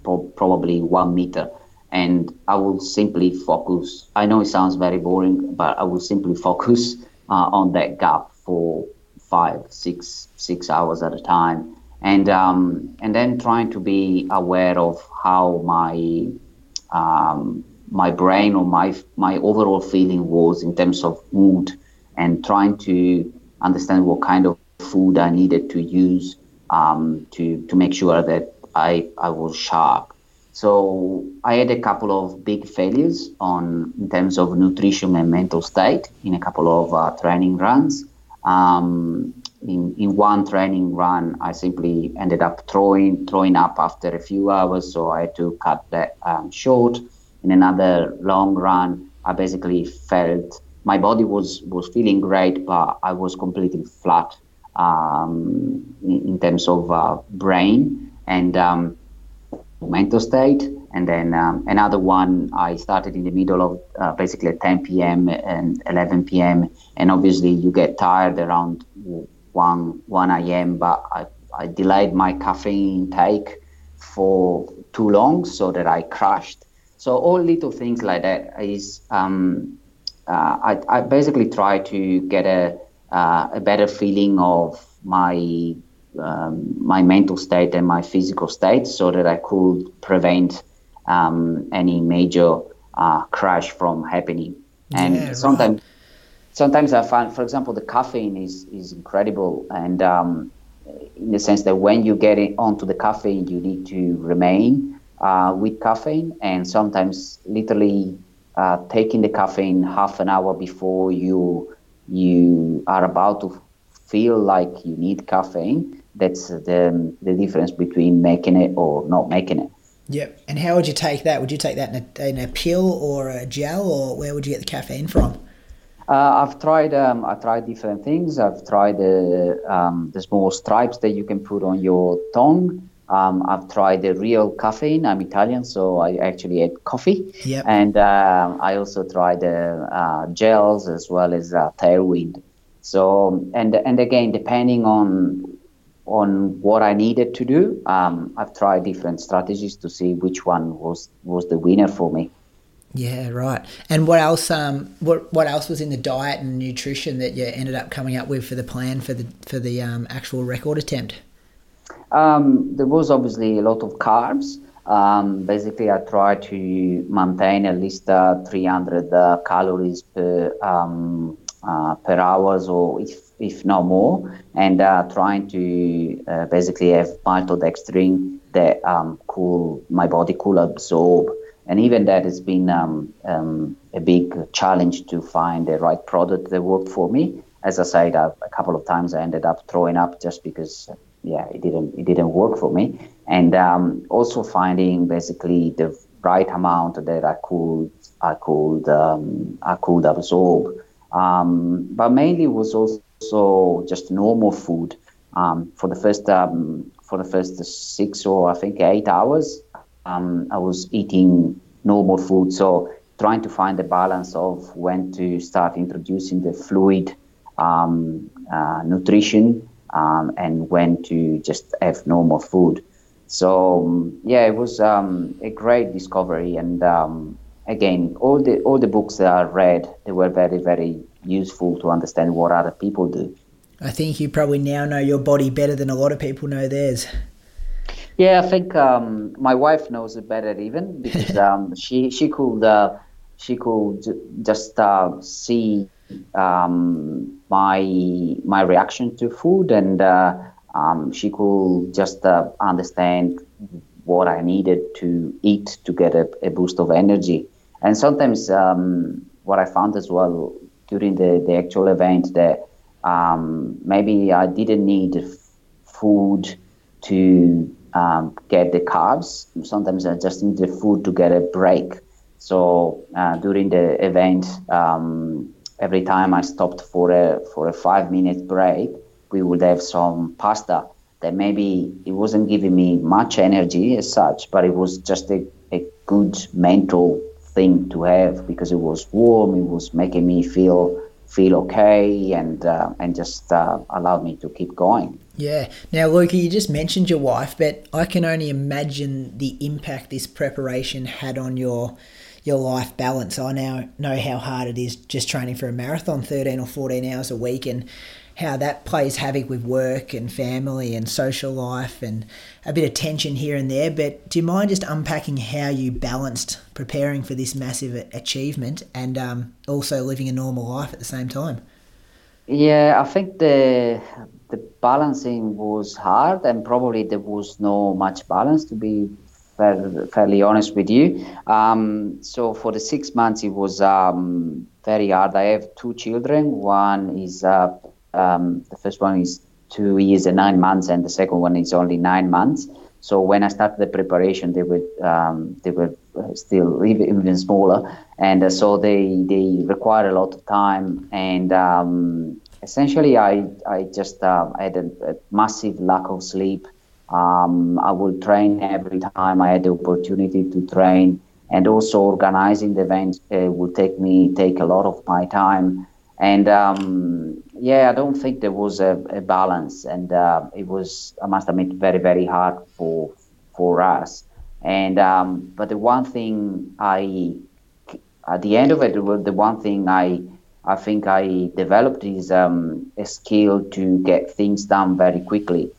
pro- probably one meter. And i will simply focus i know it sounds very boring but i will simply focus uh, on that gap for five six six hours at a time. And um, and then trying to be aware of how my um, my brain or my my overall feeling was in terms of mood and trying to understand what kind of food I needed to use um, to to make sure that I I was sharp. So I had a couple of big failures on in terms of nutrition and mental state in a couple of uh, training runs. Um, in, in one training run, I simply ended up throwing throwing up after a few hours, so I had to cut that um, short. In another long run, I basically felt my body was was feeling great, but I was completely flat um, in, in, terms of uh, brain and um, mental state. And then um, another one, I started in the middle of uh, basically at 10 p.m. and 11 p.m. And obviously, you get tired around 1 1 a.m. But I, I delayed my caffeine intake for too long, so that I crashed. So all little things like that is um, I, I, basically try to get a, uh, a better feeling of my um, my mental state and my physical state so that I could prevent um, any major uh, crash from happening. And yeah, sometimes, right. sometimes I find, for example, the caffeine is, is incredible. And um, in the sense that when you get it onto the caffeine, you need to remain uh, with caffeine. And sometimes, literally, uh, taking the caffeine half an hour before you you are about to feel like you need caffeine that's the, the difference between making it or not making it yep and how would you take that would you take that in a, in a pill or a gel or where would you get the caffeine from uh, I've tried. Um, I tried different things. I've tried the um, the small stripes that you can put on your tongue. Um, I've tried the real caffeine. I'm Italian, so I actually ate coffee. Yep. And uh, I also tried the uh, gels as well as uh, Tailwind. So and and again, depending on on what I needed to do, um, I've tried different strategies to see which one was was the winner for me. Yeah, right. And what else? Um, what what else was in the diet and nutrition that you ended up coming up with for the plan for the for the um, actual record attempt? Um, there was obviously a lot of carbs. Um, basically, I tried to maintain at least uh, 300 uh, calories per um, uh, per hours, or if if not more, and uh, trying to uh, basically have maltodextrin that um, cool my body could absorb. And even that has been um, um, a big challenge to find the right product that worked for me. As I said, a couple of times I ended up throwing up just because yeah, it didn't it didn't work for me. And um, also finding basically the right amount that I could I could um, I could absorb. Um, but mainly was also just normal food. Um, for the first um, for the first six or I think eight hours, um, I was eating normal food. So trying to find the balance of when to start introducing the fluid uh, nutrition um, and when to just have normal food. So um, yeah, it was um, a great discovery, and um, again, all the all the books that I read, they were very very useful to understand what other people do. I think you probably now know your body better than a lot of people know theirs. Yeah, I think um, my wife knows it better even because um, she she could uh, she could just uh, see um, my my reaction to food, and uh, um, she could just uh, understand what I needed to eat to get a, a boost of energy. And sometimes, um, what I found as well during the, the actual event that um, maybe I didn't need food to um, get the carbs. Sometimes I just need the food to get a break. So uh, during the event, um, every time I stopped for a for a five minute break, we would have some pasta that maybe it wasn't giving me much energy as such, but it was just a, a good mental thing to have because it was warm, it was making me feel feel okay and uh, and just uh, allowed me to keep going. Yeah. Now, Luca, you just mentioned your wife, but I can only imagine the impact this preparation had on your your life balance. I now know how hard it is just training for a marathon 13 or 14 hours a week and how that plays havoc with work and family and social life and a bit of tension here and there. But do you mind just unpacking how you balanced preparing for this massive achievement and um, also living a normal life at the same time? Yeah, I think the the balancing was hard, and probably there was no much balance to be fair, fairly honest with you. Um, so for the six months, it was um, very hard. I have two children. One is uh, um, the first one is two years and nine months, and the second one is only nine months. So when I started the preparation, they were um, they were still even, even smaller, and uh, so they they require a lot of time. And um, essentially, I I just uh, had a, a massive lack of sleep. Um, I would train every time I had the opportunity to train, and also organizing the event uh, would take me take a lot of my time. And um, yeah, I don't think there was a, a balance, and uh, it was I must admit very very hard for for us. And um, but the one thing I at the end of it, the one thing I I think I developed is um, a skill to get things done very quickly.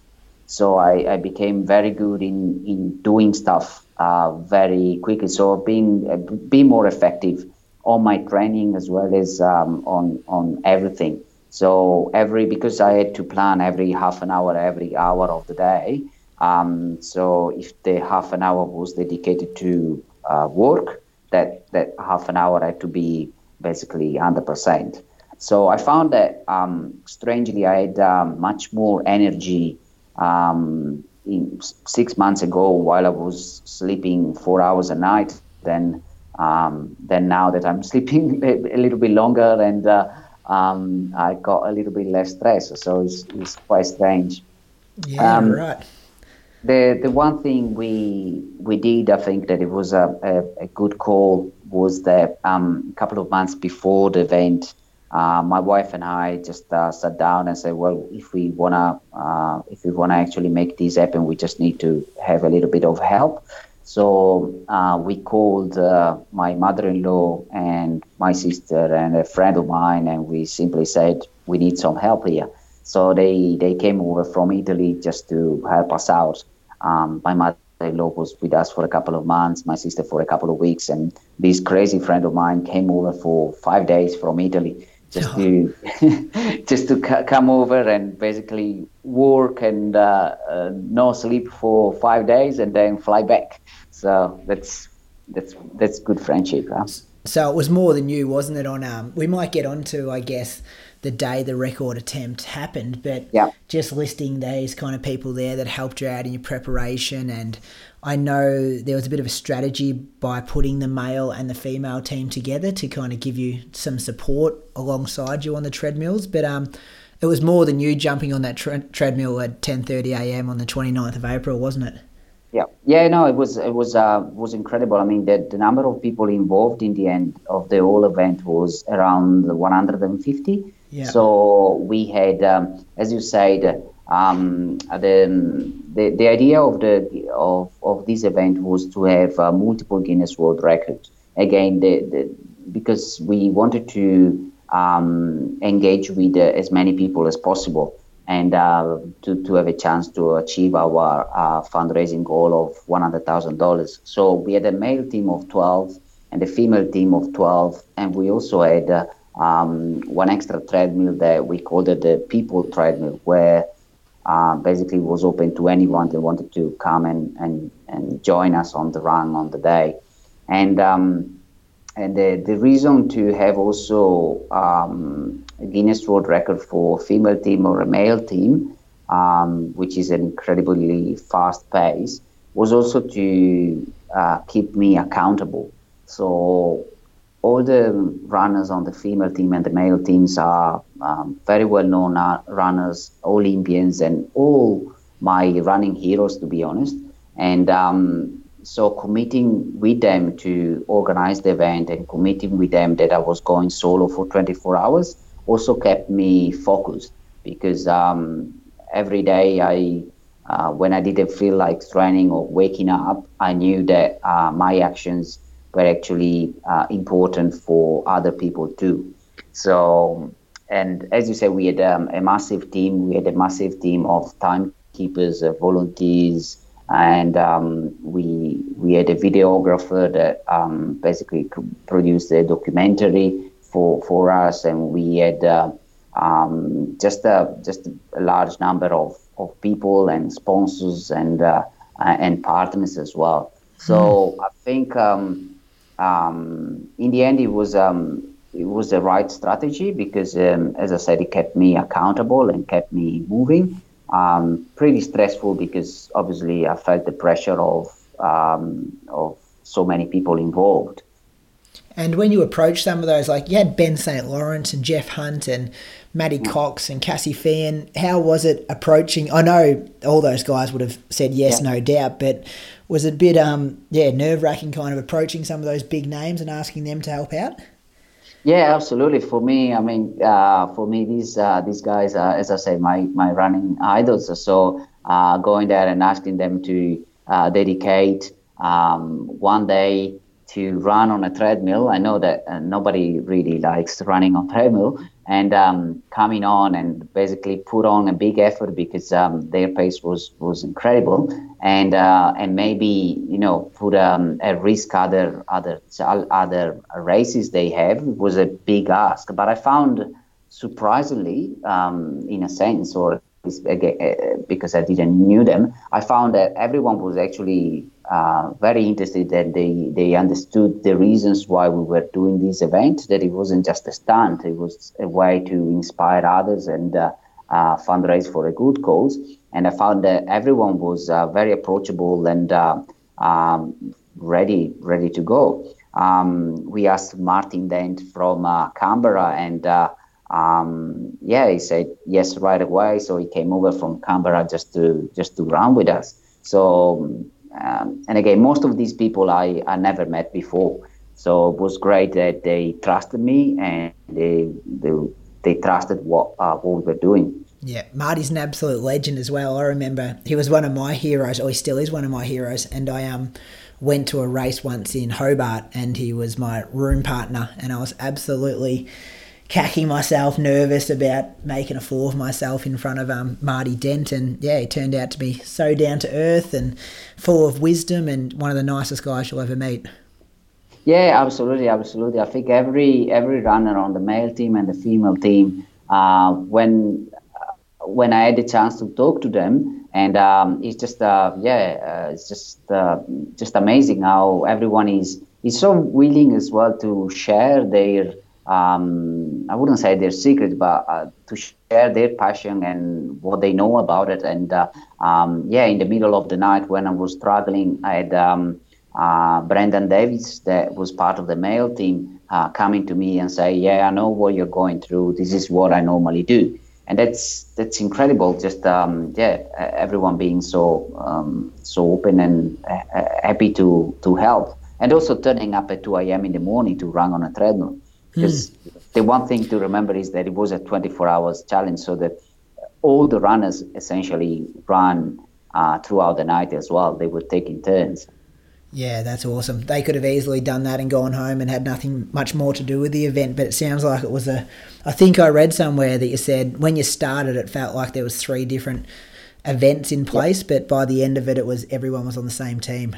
So I, I became very good in, in doing stuff uh, very quickly. So being uh, be more effective on my training as well as um, on on everything. So every because I had to plan every half an hour, every hour of the day. Um, so if the half an hour was dedicated to uh, work, that that half an hour had to be basically 100%. So I found that um, strangely I had um, much more energy um, in six months ago while I was sleeping four hours a night than um, than now that I'm sleeping a, little bit longer and uh, um, I got a little bit less stress. So it's, it's quite strange. Yeah, um, right. the the one thing we we did, I think that it was a, a, a good call was that um, a couple of months before the event, uh, my wife and I just uh, sat down and said, well, if we wanna uh, if we wanna actually make this happen, we just need to have a little bit of help. So uh, we called uh, my mother-in-law and my sister and a friend of mine, and we simply said we need some help here. So they they came over from Italy just to help us out. Um, my mother-in-law was with us for a couple of months, my sister for a couple of weeks, and this crazy friend of mine came over for five days from Italy just to just to c- come over and basically work and uh, uh, no sleep for five days and then fly back. So that's that's that's good friendship. Huh? So it was more than you, wasn't it? On um, we might get onto, I guess, the day the record attempt happened, but yeah. just listing those kind of people there that helped you out in your preparation. And I know there was a bit of a strategy by putting the male and the female team together to kind of give you some support alongside you on the treadmills. But um, it was more than you jumping on that tre- treadmill at 10:30 a.m. on the 29th of April, wasn't it? Yeah, yeah, no, it was it was uh, was incredible. I mean, the, the number of people involved in the end of the whole event was around 150. Yeah. So we had, um, as you said, um, the, the the idea of the of, of this event was to have uh, multiple Guinness World Records. Again, the, the because we wanted to um, engage with uh, as many people as possible and uh, to, to have a chance to achieve our uh, fundraising goal of $100,000. So we had a male team of 12 and a female team of 12, and we also had uh, um, one extra treadmill that we called it the people treadmill, where uh, basically was open to anyone that wanted to come and, and, and join us on the run on the day. And um, and the, the reason to have also um, a Guinness World Record for female team or a male team, um, which is an incredibly fast pace, was also to uh, keep me accountable. So all the runners on the female team and the male teams are um, very well known runners, Olympians, and all my running heroes, to be honest. And um, so committing with them to organize the event and committing with them that I was going solo for 24 hours also kept me focused because um, every day I, uh, when I didn't feel like training or waking up, I knew that uh, my actions were actually uh, important for other people too. So, and as you said, we had um, a massive team. We had a massive team of timekeepers, uh, volunteers, and um, we we had a videographer that um, basically produced a documentary for for us, and we had uh, um, just a just a large number of, of people and sponsors and uh, and partners as well. So mm. I think um, um, in the end it was um, it was the right strategy because, as I said, it kept me accountable and kept me moving um, pretty stressful because obviously I felt the pressure of um, of so many people involved. And when you approach some of those, like you had Ben St. Lawrence and Jeff Hunt and Maddie mm. Cox and Cassie Fien, how was it approaching? I know all those guys would have said yes, yeah. no doubt, but was it a bit, um, yeah, nerve wracking kind of approaching some of those big names and asking them to help out? Yeah, absolutely. For me, I mean, uh, for me, these uh, these guys are, as I say, my my running idols. So uh, going there and asking them to uh, dedicate um, one day to run on a treadmill. I know that uh, nobody really likes running on treadmill, and um, coming on and basically put on a big effort because um, their pace was was incredible, and uh, and maybe you know put um, a risk other other other races they have was a big ask. But I found surprisingly, um, in a sense, or because I didn't knew them, I found that everyone was actually uh, very interested that they, they understood the reasons why we were doing this event, that it wasn't just a stunt, it was a way to inspire others and uh, uh, fundraise for a good cause. And I found that everyone was uh, very approachable and uh, um, ready ready to go. Um, we asked Martin Dent from uh, Canberra and um, yeah, he said yes right away. So he came over from Canberra just to just to run with us. So, um, and again, most of these people I, I never met before. So it was great that they trusted me and they they, they trusted what uh, what we were doing. Yeah, Marty's an absolute legend as well. I remember he was one of my heroes, or he still is one of my heroes. And I um went to a race once in Hobart, and he was my room partner, and I was absolutely cacking myself, nervous about making a fool of myself in front of um, Marty Dent. And yeah, he turned out to be so down to earth and full of wisdom, and one of the nicest guys you'll ever meet. Yeah, absolutely, absolutely. I think every every runner on the male team and the female team, uh, when when I had the chance to talk to them, and um, it's just uh, yeah, uh, it's just uh, just amazing how everyone is is so willing as well to share their um, I wouldn't say their secret, but uh, to share their passion and what they know about it. And uh, um, yeah, in the middle of the night when I was struggling, I had um, uh, Brendan Davies, that was part of the male team, uh, coming to me and say, "Yeah, I know what you're going through. This is what I normally do." And that's that's incredible. Just um, yeah, everyone being so um, so open and uh, happy to to help, and also turning up at 2 a.m. in the morning to run on a treadmill. Because mm. the one thing to remember is that it was a 24 hours challenge, so that all the runners essentially ran uh, throughout the night as well. They were taking turns. Yeah, that's awesome. They could have easily done that and gone home and had nothing much more to do with the event, but it sounds like it was a. I think I read somewhere that you said when you started, it felt like there was three different events in place, yep. but by the end of it, it was everyone was on the same team.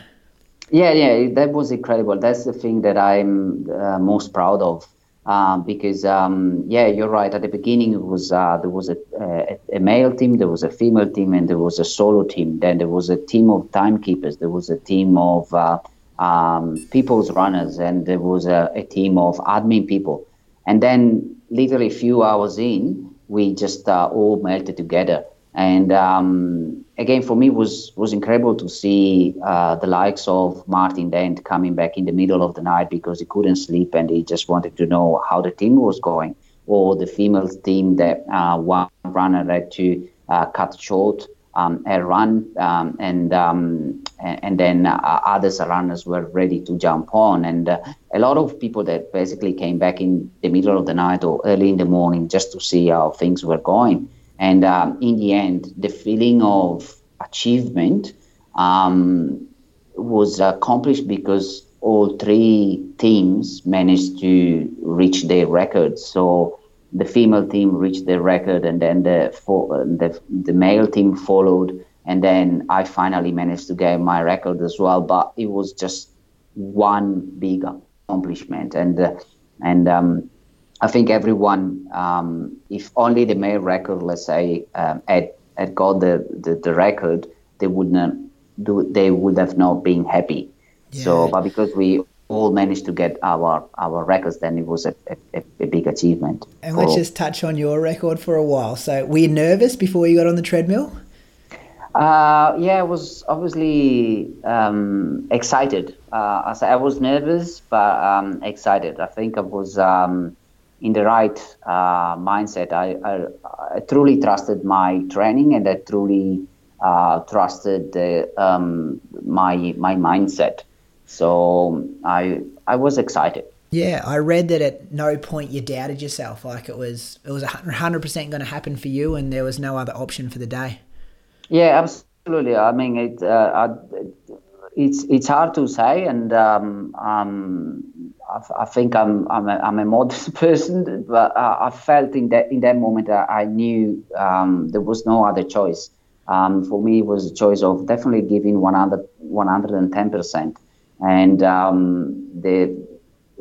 Yeah, yeah, that was incredible. That's the thing that I'm uh, most proud of um, because um, yeah, you're right. At the beginning, it was uh, there was a, a, a, male team, there was a female team, and there was a solo team. Then there was a team of timekeepers. There was a team of uh, um, people's runners, and there was a, a, team of admin people. And then, literally a few hours in, we just uh, all melted together. And um, again, for me, was was incredible to see uh, the likes of Martin Dent coming back in the middle of the night because he couldn't sleep and he just wanted to know how the team was going, or the female team that uh, one runner had to uh, cut short um, a run, um, and, um, and, then uh, others runners were ready to jump on, and uh, a lot of people that basically came back in the middle of the night or early in the morning just to see how things were going. And um, in the end, the feeling of achievement um, was accomplished because all three teams managed to reach their records. So the female team reached their record, and then the, the, the male team followed. And then I finally managed to get my record as well. But it was just one big accomplishment. And, uh, and um, I think everyone, um, if only the male record, let's say, um, had, had got the, the, the, record, they would not do. They would have not been happy. Yeah. So, but because we all managed to get our our records, then it was a, a, a big achievement. And let's just touch on your record for a while. So, were you nervous before you got on the treadmill? Uh, yeah, I was obviously um, excited. Uh, I, I was nervous, but um, excited. I think I was. Um, in the right uh, mindset. I, I, I, truly trusted my training and I truly uh, trusted the, um, my my mindset. So I I was excited. Yeah, I read that at no point you doubted yourself. Like it was it was hundred percent going to happen for you, and there was no other option for the day. Yeah, absolutely. I mean, it, uh, I, it's it's hard to say, and um, um, I, I, think I'm I'm a, I'm a modest person, but I, I, felt in that in that moment I, I knew um, there was no other choice. Um, for me, it was a choice of definitely giving 100 110 percent, and um, the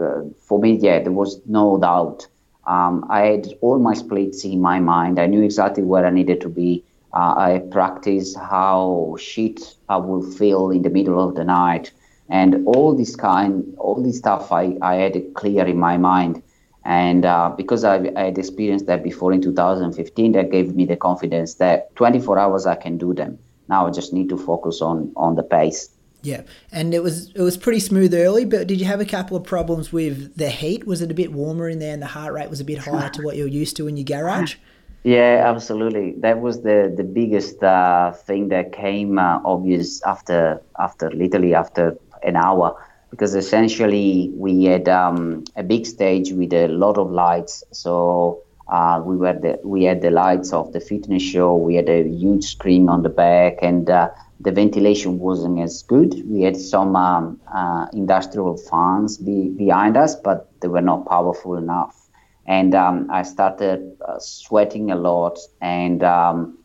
uh, for me, yeah, there was no doubt. Um, I had all my splits in my mind. I knew exactly where I needed to be uh, I practiced how shit I will feel in the middle of the night, and all this kind, all this stuff I, I had it clear in my mind. And uh, because I, I, had experienced that before in 2015, that gave me the confidence that 24 hours I can do them. Now I just need to focus on on the pace. Yeah, and it was it was pretty smooth early, but did you have a couple of problems with the heat? Was it a bit warmer in there, and the heart rate was a bit higher to what you're used to in your garage? Yeah, absolutely. That was the the biggest uh, thing that came uh, obvious after after literally after an hour because essentially we had um, a big stage with a lot of lights. So uh, we were the, we had the lights of the fitness show. We had a huge screen on the back, and uh, the ventilation wasn't as good. We had some um, uh, industrial fans be, behind us, but they were not powerful enough. And um, I started uh, sweating a lot, and um,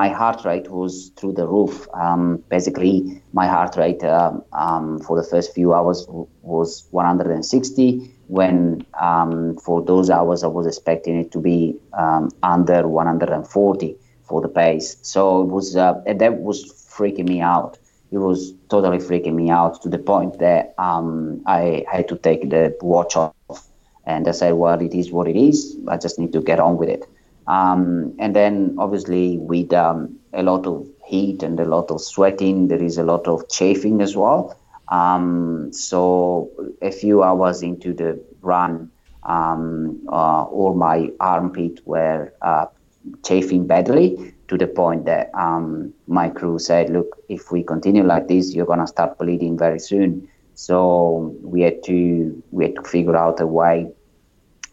my heart rate was through the roof. Um, basically, my heart rate um, um, for the first few hours was 160. When um, for those hours, I was expecting it to be under 140 for the pace. So it was uh, that was freaking me out. It was totally freaking me out to the point that um, I had to take the watch off. And I said, well, it is what it is. I just need to get on with it. Um, and then obviously with um, a lot of heat and a lot of sweating, there is a lot of chafing as well. Um, so a few hours into the run, um, uh, all my armpit were uh, chafing badly to the point that um, my crew said, "Look, if we continue like this, you're gonna start bleeding very soon." So we had to we had to figure out a way.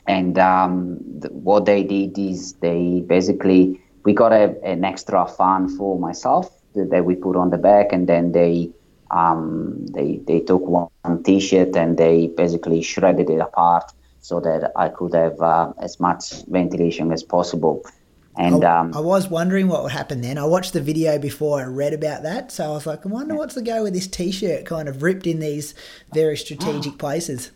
And um, the, what they did is they basically we got a, an extra fan for myself that, that, we put on the back, and then they um, they they took one t-shirt and they basically shredded it apart so that I could have uh, as much ventilation as possible. And I, um, I, was wondering what would happen then. I watched the video before I read about that, so I was like, I wonder what's the go with this T-shirt, kind of ripped in these very strategic places.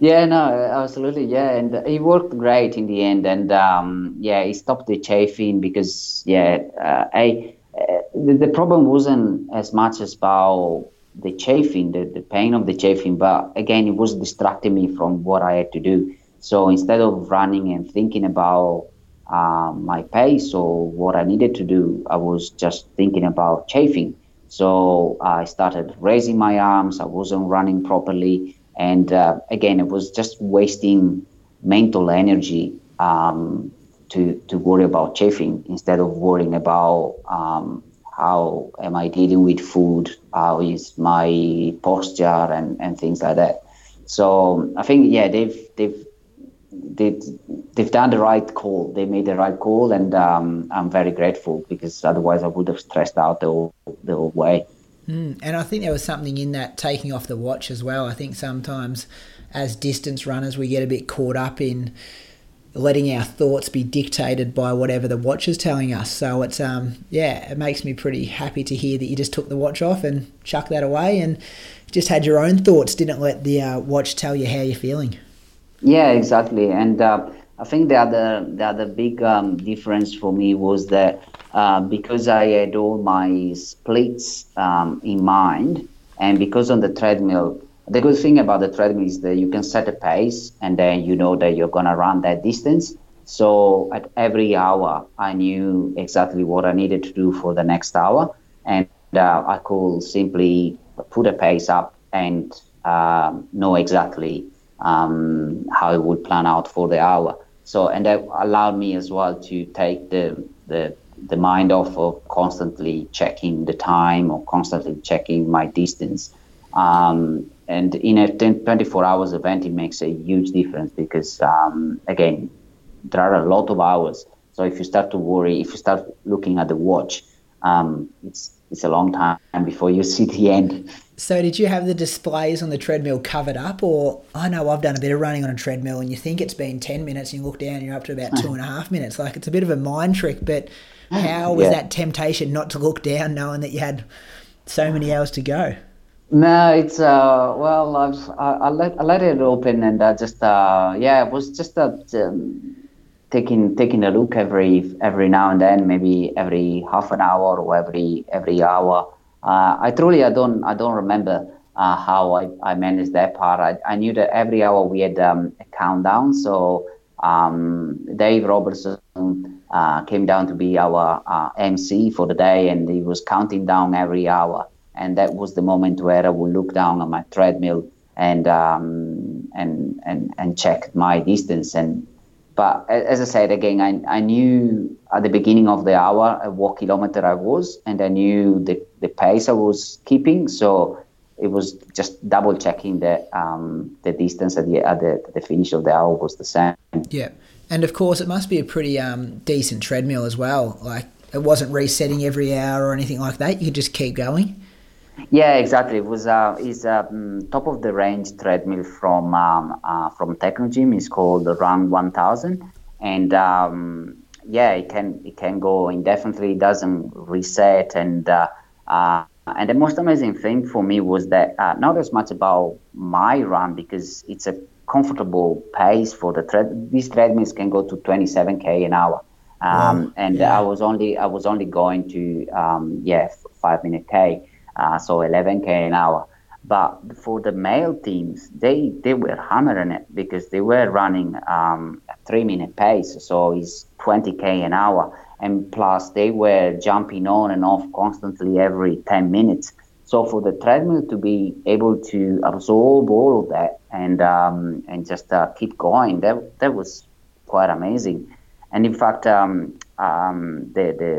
Yeah, no, absolutely, yeah, and it worked great in the end, and um, yeah, it stopped the chafing because yeah, uh, I uh, the, the, problem wasn't as much as about the chafing, the, the pain of the chafing, but again, it was distracting me from what I had to do. So instead of running and thinking about uh, my pace or what I needed to do. I was just thinking about chafing. So I started raising my arms. I wasn't running properly. And uh, again, it was just wasting mental energy um, to, to worry about chafing instead of worrying about um, how am I dealing with food, how is my posture, and, and things like that. So I think, yeah, they've, they've they they've done the right call. They made the right call, and um, I'm very grateful because otherwise I would have stressed out the whole, the whole way. Mm, and I think there was something in that taking off the watch as well. I think sometimes as distance runners we get a bit caught up in letting our thoughts be dictated by whatever the watch is telling us. So it's um yeah, it makes me pretty happy to hear that you just took the watch off and chucked that away and just had your own thoughts. Didn't let the uh, watch tell you how you're feeling. Yeah, exactly. And uh, I think the other the other big um, difference for me was that uh, because I had all my splits um, in mind, and because on the treadmill, the good thing about the treadmill is that you can set a pace, and then you know that you're gonna run that distance. So at every hour, I knew exactly what I needed to do for the next hour, and uh, I could simply put a pace up and um, know exactly um, how it would plan out for the hour. So, and that allowed me as well to take the, the, the mind off of constantly checking the time or constantly checking my distance. Um, and in a 10, 24 hours event, it makes a huge difference because, um, again, there are a lot of hours. So if you start to worry, if you start looking at the watch, um, it's it's a long time before you see the end. So, did you have the displays on the treadmill covered up, or I know I've done a bit of running on a treadmill, and you think it's been ten minutes, and you look down, and you're up to about two and a half minutes. Like it's a bit of a mind trick. But how was yeah. that temptation not to look down, knowing that you had so many hours to go? No, it's uh well I've I, I let I let it open and I just uh yeah it was just a um, taking taking a look every every now and then, maybe every half an hour or every every hour. Uh, I truly I don't I don't remember uh, how I, I managed that part. I, I knew that every hour we had um, a countdown. So um, Dave Robertson uh, came down to be our uh, MC for the day, and he was counting down every hour. And that was the moment where I would look down on my treadmill and um, and and and check my distance and but as I said again, I, I knew at the beginning of the hour what kilometer I was, and I knew the, the pace I was keeping. So it was just double checking that um, the distance at the, at the, the finish of the hour was the same. Yeah, and of course it must be a pretty um, decent treadmill as well. Like it wasn't resetting every hour or anything like that. You could just keep going. Yeah, exactly. It was uh, is a um, top of the range treadmill from um, uh, from Technogym. It's called the Run 1000, and um, yeah, it can it can go indefinitely. It doesn't reset, and uh, uh, and the most amazing thing for me was that uh, not as much about my run because it's a comfortable pace for the tread. These treadmills can go to 27k an hour. Um, and yeah. I was only I was only going to um, yeah five minute k uh, so 11k an hour. But for the male teams, they, they were hammering it because they were running um, a three minute pace, so it's 20k an hour. And plus, they were jumping on and off constantly every 10 minutes. So for the treadmill to be able to absorb all of that and um, and just uh, keep going, that that was quite amazing. And in fact, um, um, the the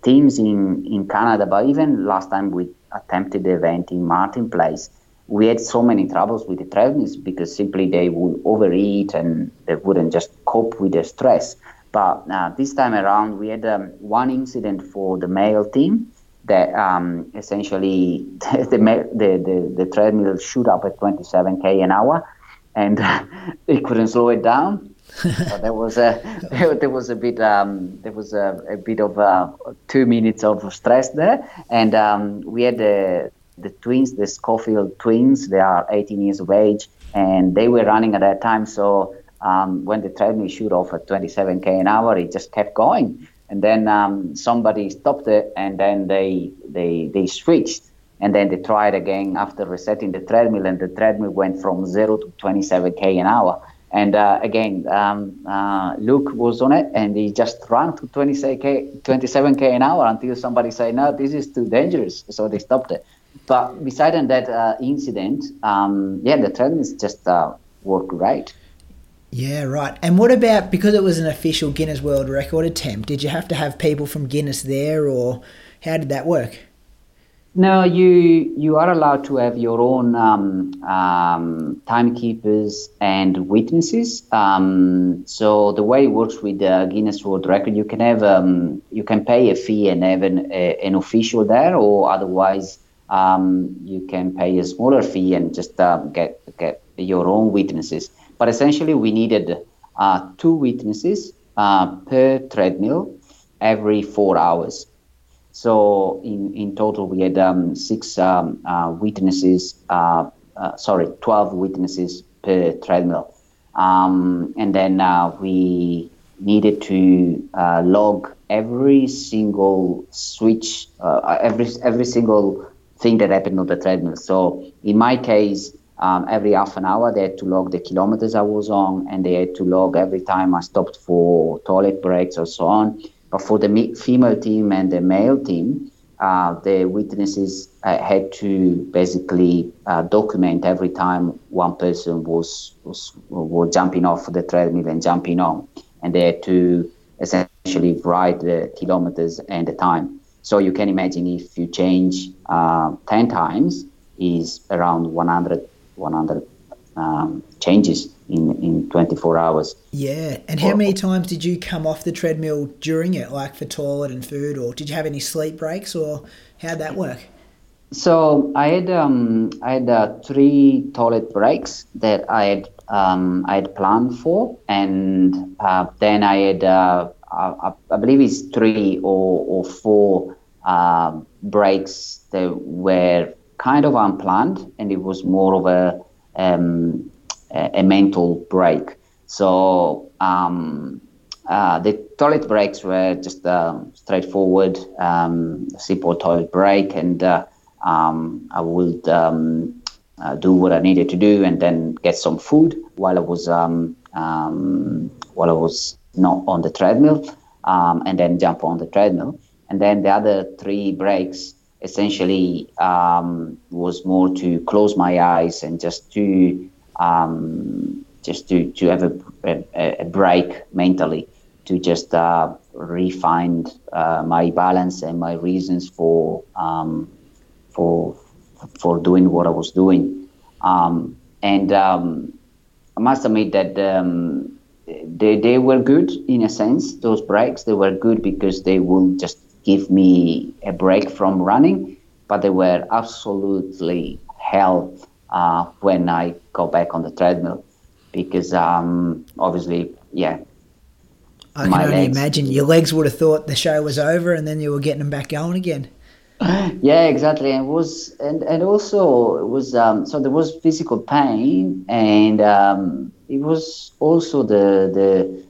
teams in in Canada, but even last time we attempted the event in Martin Place, we had so many troubles with the treadmills because simply they would overeat and they wouldn't just cope with the stress. But uh, this time around, we had um, one incident for the male team that um, essentially the, the, the, the, treadmill shoot up at 27k an hour and it couldn't slow it down. so there was a there was a bit um, there was a, a bit of uh, two minutes of stress there, and um, we had the the twins, the Schofield twins. They are 18 years of age, and they were running at that time. So um, when the treadmill shoot off at 27k an hour, it just kept going, and then um, somebody stopped it, and then they they they switched. And then they tried again after resetting the treadmill, and the treadmill went from zero to 27k an hour and uh, again, um, uh, Luke was on it and he just ran to 27k, 27k an hour until somebody said, no, this is too dangerous. So they stopped it. But besides that uh, incident, um, yeah, the treadmills just uh, worked great. Yeah, right. And what about because it was an official Guinness World Record attempt? Did you have to have people from Guinness there, or how did that work? No, you you are allowed to have your own um, um, timekeepers and witnesses. Um, so the way it works with the Guinness World Record, you can have um, you can pay a fee and have an, a, an official there, or otherwise um, you can pay a smaller fee and just uh, get get your own witnesses. But essentially, we needed uh, two witnesses uh, per treadmill every four hours. So in, in total, we had um, six um, uh, witnesses, uh, uh, sorry, 12 witnesses per treadmill. Um, and then uh, we needed to log every single switch, every, every single thing that happened on the treadmill. So in my case, um, every half an hour, they had to log the kilometers I was on, and they had to log every time I stopped for toilet breaks or so on. But for the female team and the male team, uh, the witnesses uh, had to basically uh, document every time one person was, was, was jumping off the treadmill and jumping on, and they had to essentially write the kilometers and the time. So you can imagine if you change uh, 10 times, is around 100, 100 um, changes in, in 24 hours. Yeah. And how many times did you come off the treadmill during it, like for toilet and food, or did you have any sleep breaks, or how'd that work? So I had um, I had uh, three toilet breaks that I had um, I had planned for, and uh, then I had uh, I, I, believe it's three or or four uh, breaks that were kind of unplanned, and it was more of a um, a mental break. So um, uh, the toilet breaks were just uh, straightforward, um, simple toilet break, and uh, um, I would um, uh, do what I needed to do, and then get some food while I was um, um, while I was not on the treadmill, and then jump on the treadmill. And then the other three breaks essentially was more to close my eyes and just to um, just to, to have a, a, a break mentally to just uh, refine uh, my balance and my reasons for um, for for doing what I was doing. Um, and um, I must admit that um, they they were good in a sense. Those breaks they were good because they will just give me a break from running, but they were absolutely hell uh, when I go back on the treadmill because um, obviously, yeah. I can only legs, imagine your legs would have thought the show was over, and then you were getting them back going again. Yeah, exactly. And was and and also it was um, so there was physical pain, and um, it was also the the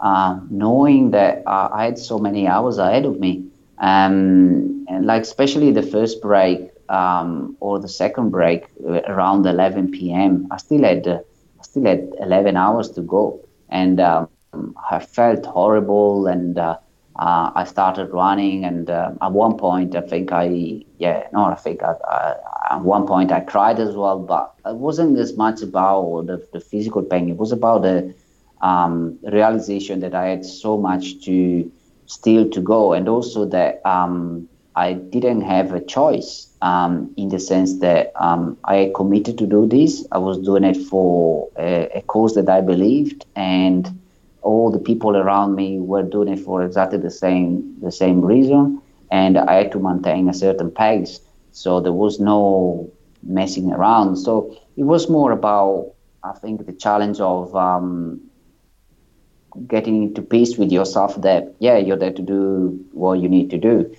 uh, knowing that uh, I had so many hours ahead of me, um, and like especially the first break um, or the second break uh, around 11 p.m. I still had uh, I still had 11 hours to go, and um, I felt horrible, and uh, uh, I started running. And uh, at one point, I think I yeah, no, I think I, I, at one point I cried as well, but it wasn't as much about the, the physical pain. It was about the um, realization that I had so much to still to go, and also that um, I didn't have a choice um, in the sense that um, I committed to do this. I was doing it for a, a, cause that I believed, and all the people around me were doing it for exactly the same the same reason. And I had to maintain a certain pace, so there was no messing around. So it was more about, I think, the challenge of um, getting into peace with yourself. That yeah, you're there to do what you need to do.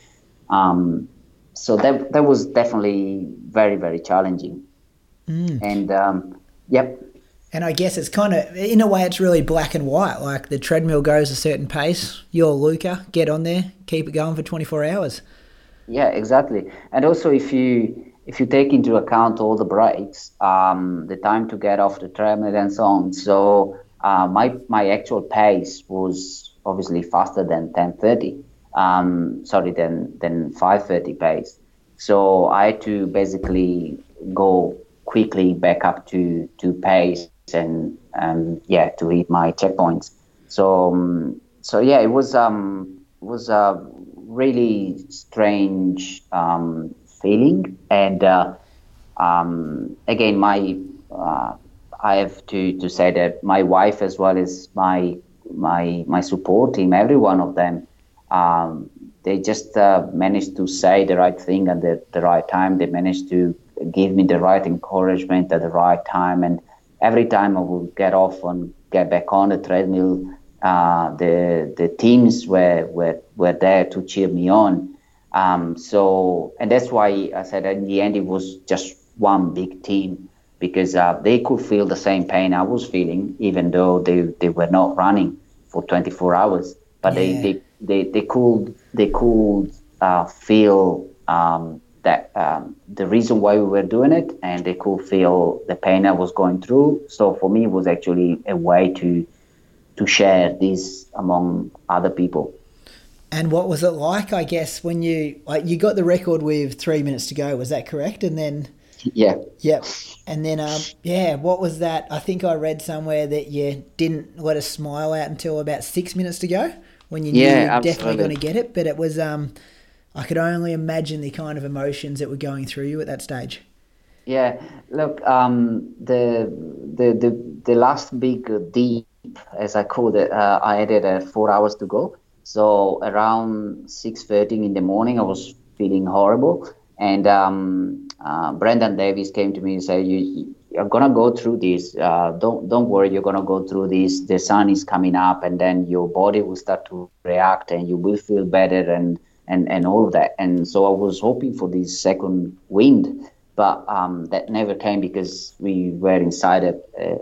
Um, so that that was definitely very very challenging. Mm. And um, yep. And I guess it's kind of, in a way, it's really black and white. Like the treadmill goes a certain pace. You're Luca, get on there, keep it going for 24 hours. Yeah, exactly. And also, if you if you take into account all the breaks, um, the time to get off the treadmill and so on. So uh, my my actual pace was obviously faster than 10:30 um, sorry, than than 5:30 pace. So I had to basically go quickly back up to to pace and um, yeah to hit my checkpoints. So um, so yeah, it was um was a really strange um, feeling and uh, um, again my uh, I have to, to say that my wife as well as my my my support team, every one of them um, they just uh, managed to say the right thing at the, the right time. They managed to give me the right encouragement at the right time. And every time I would get off and get back on the treadmill, uh, the the teams were, were were there to cheer me on. Um, so and that's why I said in the end it was just one big team because uh, they could feel the same pain I was feeling, even though they, they were not running for 24 hours. But yeah. they, they they they could they could uh, feel um, that um, the reason why we were doing it, and they could feel the pain I was going through. So for me, it was actually a way to to share this among other people. And what was it like? I guess when you like you got the record with three minutes to go, was that correct? And then yeah, yep. And then um, yeah, what was that? I think I read somewhere that you didn't let a smile out until about six minutes to go when you knew yeah, you were definitely going to get it. But it was, um, I could only imagine the kind of emotions that were going through you at that stage. Yeah, look, um, the, the the the last big deep, as I called it, uh, I had uh, four hours to go. So around six thirty in the morning, I was feeling horrible, and um, uh, Brendan Davies came to me and said, "You you're gonna go through this. Uh, don't don't worry, you're gonna go through this. The sun is coming up, and then your body will start to react, and you will feel better, and and and all of that. And so I was hoping for this second wind, but um, that never came because we were inside a,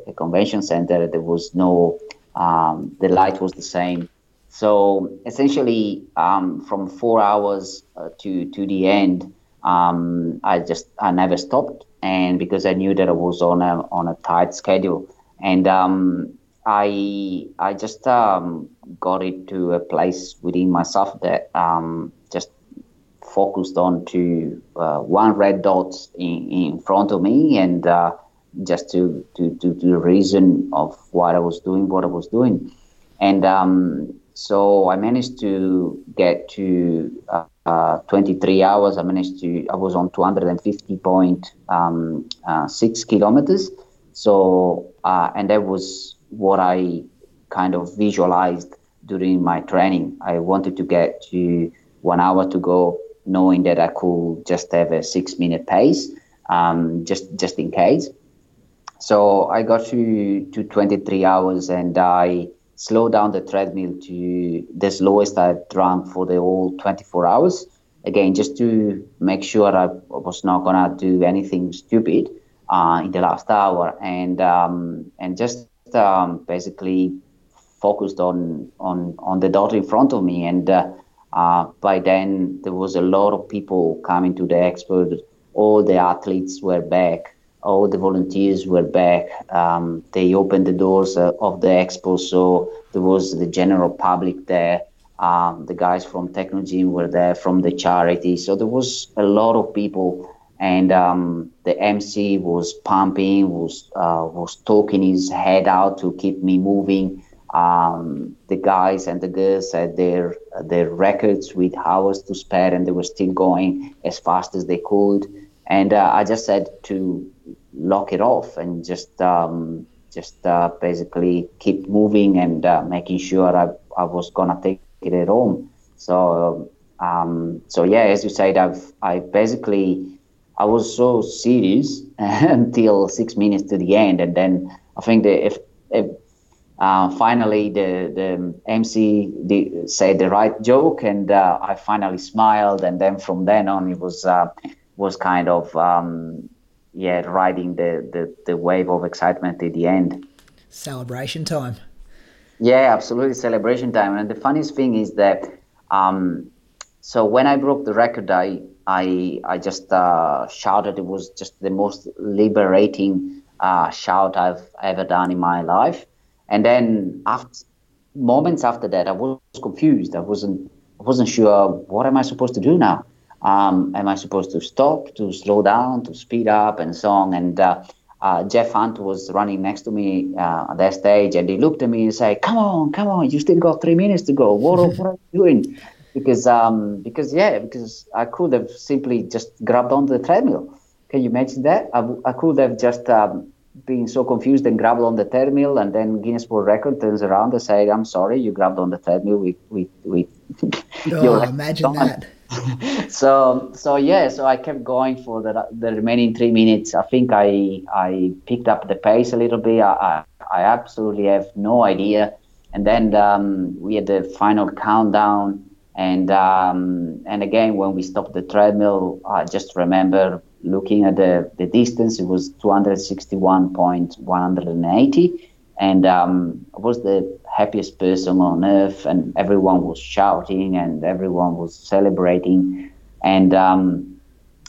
a convention center. There was no um, the light was the same. So essentially, um, from four hours uh, to to the end, um, I just I never stopped and because I knew that I was on a on a tight schedule, and um, I I just um, got it to a place within myself that um, just focused on to uh, one red dot in, in front of me, and uh, just to, to, to, the reason of what I was doing, what I was doing. And um, so I managed to get to uh, uh, 23 hours. I managed to, I was on 250.6 um, uh, kilometers. So, uh, and that was what I kind of visualized during my training. I wanted to get to one hour to go, knowing that I could just have a six minute pace, um, just just in case. So I got to to 23 hours and I slowed down the treadmill to the slowest I'd run for the whole 24 hours. Again, just to make sure I was not gonna do anything stupid uh, in the last hour, and um, and just um, basically focused on on on the dot in front of me and. Uh, uh, by then, there was a lot of people coming to the expo. All the athletes were back. All the volunteers were back. Um, they opened the doors uh, of the expo, so there was the general public there. Um, the guys from Technogym were there from the charity. So there was a lot of people, and um, the MC was pumping, was uh, was talking his head out to keep me moving um, the guys and the girls had their their records with hours to spare, and they were still going as fast as they could. And uh, I just said to lock it off and just um, just uh, basically keep moving and uh, making sure I, I was gonna take it at home. So um, so yeah, as you said, I've I basically I was so serious until six minutes to the end, and then I think that if, if uh, finally the the MC did, said the right joke, and uh, I finally smiled. And then from then on, it was uh, was kind of um, yeah riding the, the the wave of excitement at the end. Celebration time. Yeah, absolutely celebration time. And the funniest thing is that um, so when I broke the record, I I I just uh, shouted. It was just the most liberating uh, shout I've ever done in my life and then after moments after that, I was confused. I wasn't I wasn't sure what am I supposed to do now. Um, am I supposed to stop, to slow down, to speed up, and so on? And uh, uh, Jeff Hunt was running next to me uh, at that stage, and he looked at me and said, "Come on, come on, you still got three minutes to go. What, what are you doing?" Because um, because yeah, because I could have simply just grabbed onto the treadmill. Can you imagine that? I, I could have just um, being so confused and grabbed on the treadmill and then Guinness World Record turns around and say, I'm sorry, you grabbed on the treadmill with, with, with oh, imagine that. so so yeah, so I kept going for the the remaining three minutes. I think I I picked up the pace a little bit. I I, I absolutely have no idea. And then um, we had the final countdown, and um, and again when we stopped the treadmill, I just remember looking at the, the distance, it was 261.180. And um, I was the happiest person on earth, and everyone was shouting and everyone was celebrating. And um,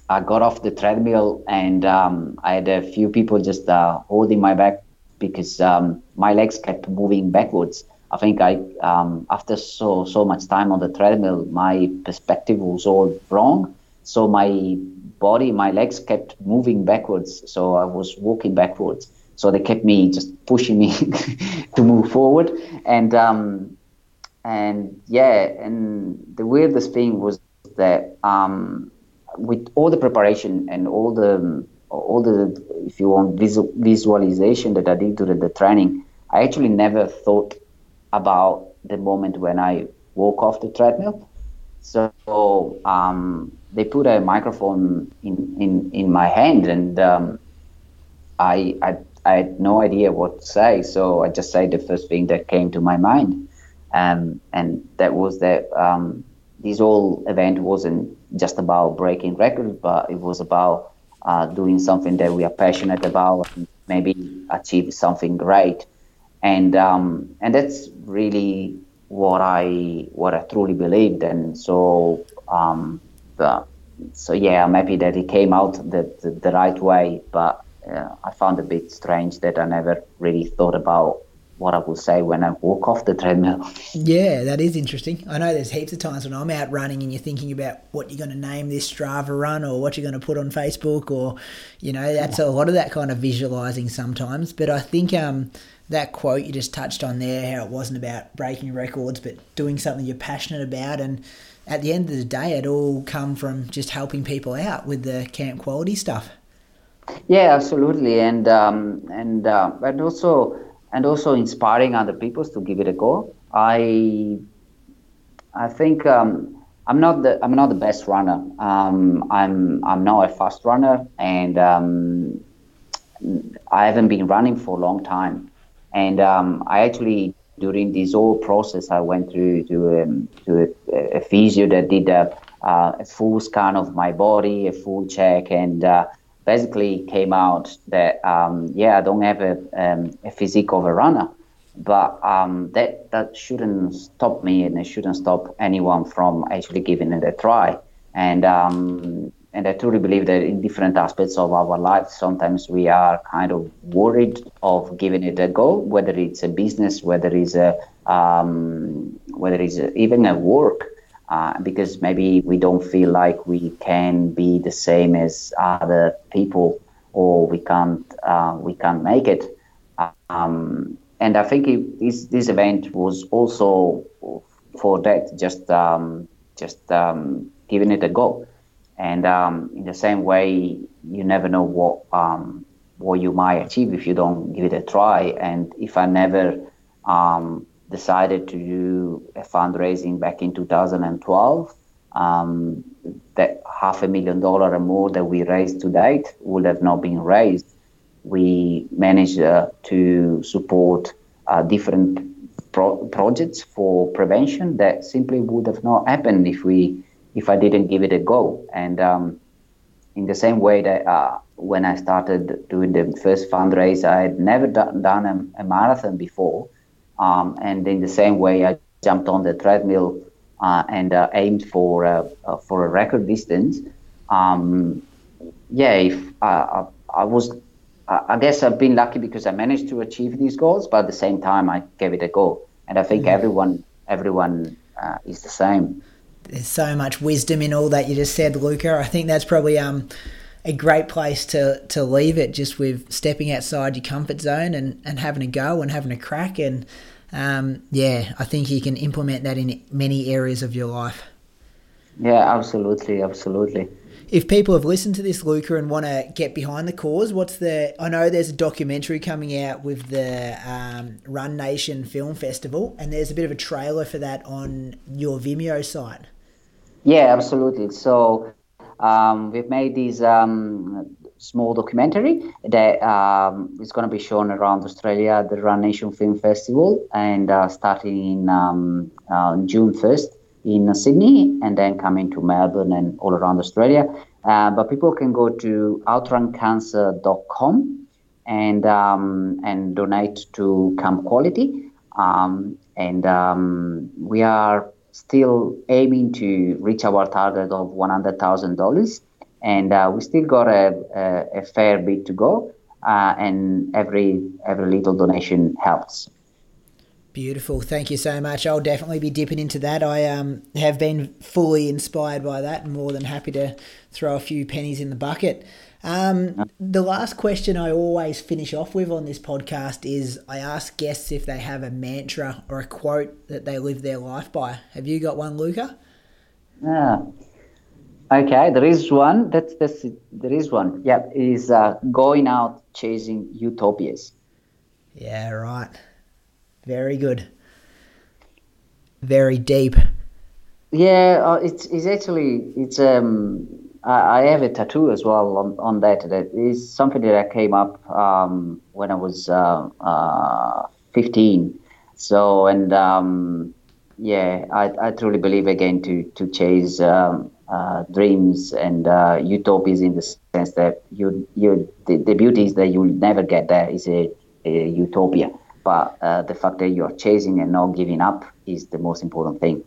I got off the treadmill, and um, I had a few people just uh, holding my back because um, my legs kept moving backwards. I think I, um, after so so much time on the treadmill, my perspective was all wrong. So my body, my legs kept moving backwards. So I was walking backwards. So they kept me just pushing me to move forward. And um, and yeah, and the weirdest thing was that um, with all the preparation and all the all the if you want visual, visualization that I did during the training, I actually never thought about the moment when I walk off the treadmill. So um, they put a microphone in, in, in my hand and um, I, I, I had no idea what to say. So I just said the first thing that came to my mind. Um, and that was that um, this whole event wasn't just about breaking records, but it was about uh, doing something that we are passionate about and maybe achieve something great. And, um, and that's really what I what I truly believed, and so um, but, so yeah, I'm happy that it came out the the, the right way. But uh, I found a bit strange that I never really thought about what I would say when I walk off the treadmill. Yeah, that is interesting. I know there's heaps of times when I'm out running and you're thinking about what you're going to name this Strava run or what you're going to put on Facebook or, you know, that's a lot of that kind of visualizing sometimes. But I think um, that quote you just touched on there, how it wasn't about breaking records, but doing something you're passionate about. And at the end of the day, it all come from just helping people out with the camp quality stuff. Yeah, absolutely, and um, and uh, and also and also inspiring other people to give it a go. I I think um, I'm not the I'm not the best runner. Um, I'm I'm not a fast runner, and um, I haven't been running for a long time. And um, I actually during this whole process, I went through to um, to a, a, physio that did a, uh, a, full scan of my body, a full check, and uh, basically came out that um, yeah, I don't have a, um, a physique of a runner, but um, that that shouldn't stop me, and it shouldn't stop anyone from actually giving it a try. And um, and I truly believe that in different aspects of our life, sometimes we are kind of worried of giving it a go, whether it's a business, whether it's a um, whether it's a, even a work uh, because maybe we don't feel like we can be the same as other people or we can't uh, we can't make it. Um, and I think it, this this event was also for that just um, just um, giving it a go. And um, in the same way you never know what um, what you might achieve if you don't give it a try. And if I never um, decided to do a fundraising back in 2012. Um, that half a million dollar or more that we raised to date would have not been raised. We managed uh, to support uh, different pro- projects for prevention that simply would have not happened if we if I didn't give it a go. And um, in the same way that uh, when I started doing the first fundraise, I had never done a, a marathon before. Um, and in the same way, I jumped on the treadmill uh, and uh, aimed for uh, uh for a record distance. Um, yeah, if I, I was, I guess I've been lucky because I managed to achieve these goals, but at the same time, I gave it a go, and I think mm-hmm. everyone everyone uh, is the same. There's so much wisdom in all that you just said, Luca. I think that's probably um a great place to, to leave it just with stepping outside your comfort zone and, and having a go and having a crack. And um, yeah, I think you can implement that in many areas of your life. Yeah, absolutely, absolutely. If people have listened to this, Luca, and want to get behind the cause, what's the? I know there's a documentary coming out with the um, Run Nation Film Festival, and there's a bit of a trailer for that on your Vimeo site. Yeah, absolutely. So um, we've made this um, small documentary that um, is going to be shown around Australia at the Run Nation Film Festival and uh, starting in um, uh, June 1st in Sydney and then coming to Melbourne and all around Australia. Uh, but people can go to outruncancer.com and um, and donate to Camp Quality. Um, and um, we are still aiming to reach our target of $100,000. And uh, we still got a, a, a, fair bit to go. Uh, and every every little donation helps. Beautiful. Thank you so much. I'll definitely be dipping into that. I um, have been fully inspired by that and more than happy to throw a few pennies in the bucket. Um, the last question I always finish off with on this podcast is I ask guests if they have a mantra or a quote that they live their life by. Have you got one, Luca? Yeah. Okay, there is one. That's that's there is one. Yeah, is uh, going out chasing utopias. Yeah, right. Very good. Very deep. Yeah, uh, it's it's actually it's um I have a tattoo as well on, on that. That is something that I came up um, when I was uh, uh, 15. So, and um, yeah, I, I truly believe again to, to chase um, uh, dreams and uh, utopias in the sense that you, you the, the beauty is that you'll never get there is a, a utopia. But uh, the fact that you're chasing and not giving up is the most important thing.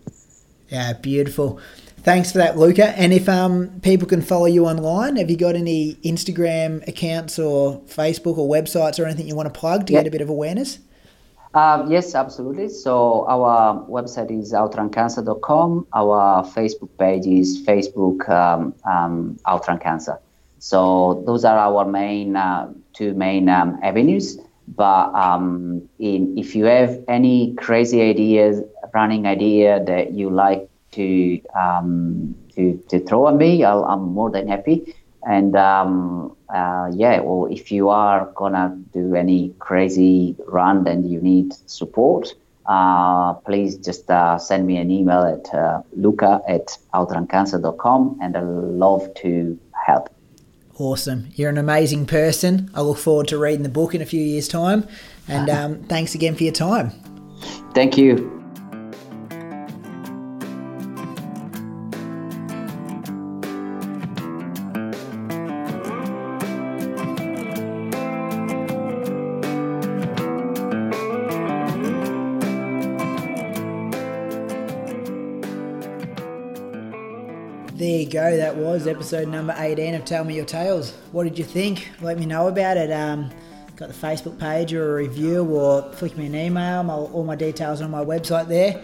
Yeah, beautiful. Thanks for that, Luca. And if um, people can follow you online, have you got any Instagram accounts or Facebook or websites or anything you want to plug to yep. get a bit of awareness? Uh, yes, absolutely. So our website is outruncancer.com. Our Facebook page is Facebook um, um, Outrun Cancer. So those are our main uh, two main um, avenues. But um, in, if you have any crazy ideas, running idea that you like to um, to, to throw at me, i am more than happy. And um, uh, yeah, well, if you are gonna do any crazy run and you need support, uh, please just uh, send me an email at uh, luca at outruncancer.com and I'd love to help. Awesome. You're an amazing person. I look forward to reading the book in a few years' time. And um, thanks again for your time. Thank you. Episode number 18 of Tell Me Your Tales. What did you think? Let me know about it. Um, got the Facebook page or a review or flick me an email. My, all my details on my website there.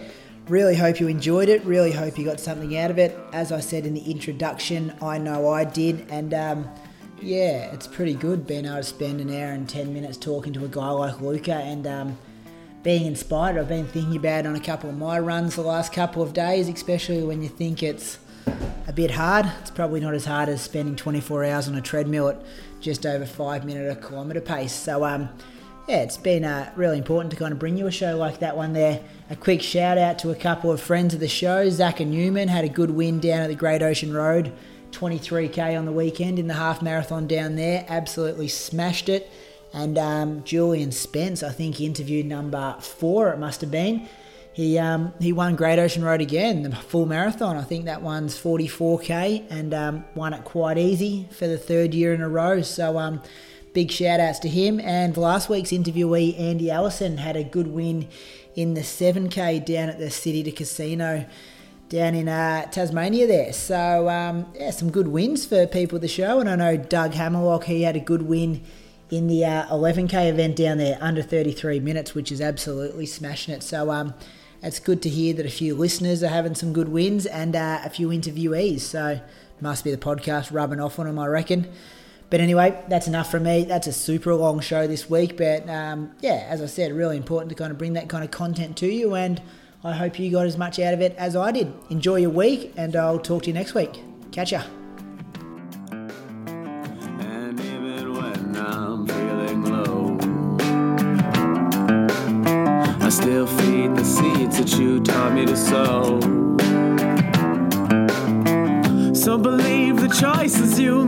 Really hope you enjoyed it. Really hope you got something out of it. As I said in the introduction, I know I did. And um, yeah, it's pretty good being able to spend an hour and 10 minutes talking to a guy like Luca and um, being inspired. I've been thinking about it on a couple of my runs the last couple of days, especially when you think it's a bit hard. It's probably not as hard as spending 24 hours on a treadmill at just over five minute a kilometre pace. So, um, yeah, it's been uh, really important to kind of bring you a show like that one there. A quick shout out to a couple of friends of the show. Zach and Newman had a good win down at the Great Ocean Road, 23k on the weekend in the half marathon down there. Absolutely smashed it. And um, Julian Spence, I think, interviewed number four, it must have been he um, he won Great Ocean Road again, the full marathon. I think that one's 44k and um, won it quite easy for the third year in a row. So um, big shout outs to him. And last week's interviewee Andy Allison had a good win in the 7k down at the City to Casino down in uh, Tasmania there. So um, yeah, some good wins for people at the show. And I know Doug Hammerlock he had a good win in the uh, 11k event down there under 33 minutes, which is absolutely smashing it. So um, it's good to hear that a few listeners are having some good wins and uh, a few interviewees. So must be the podcast rubbing off on them, I reckon. But anyway, that's enough from me. That's a super long show this week. But um, yeah, as I said, really important to kind of bring that kind of content to you. And I hope you got as much out of it as I did. Enjoy your week, and I'll talk to you next week. Catch ya. Sow. So believe the choices you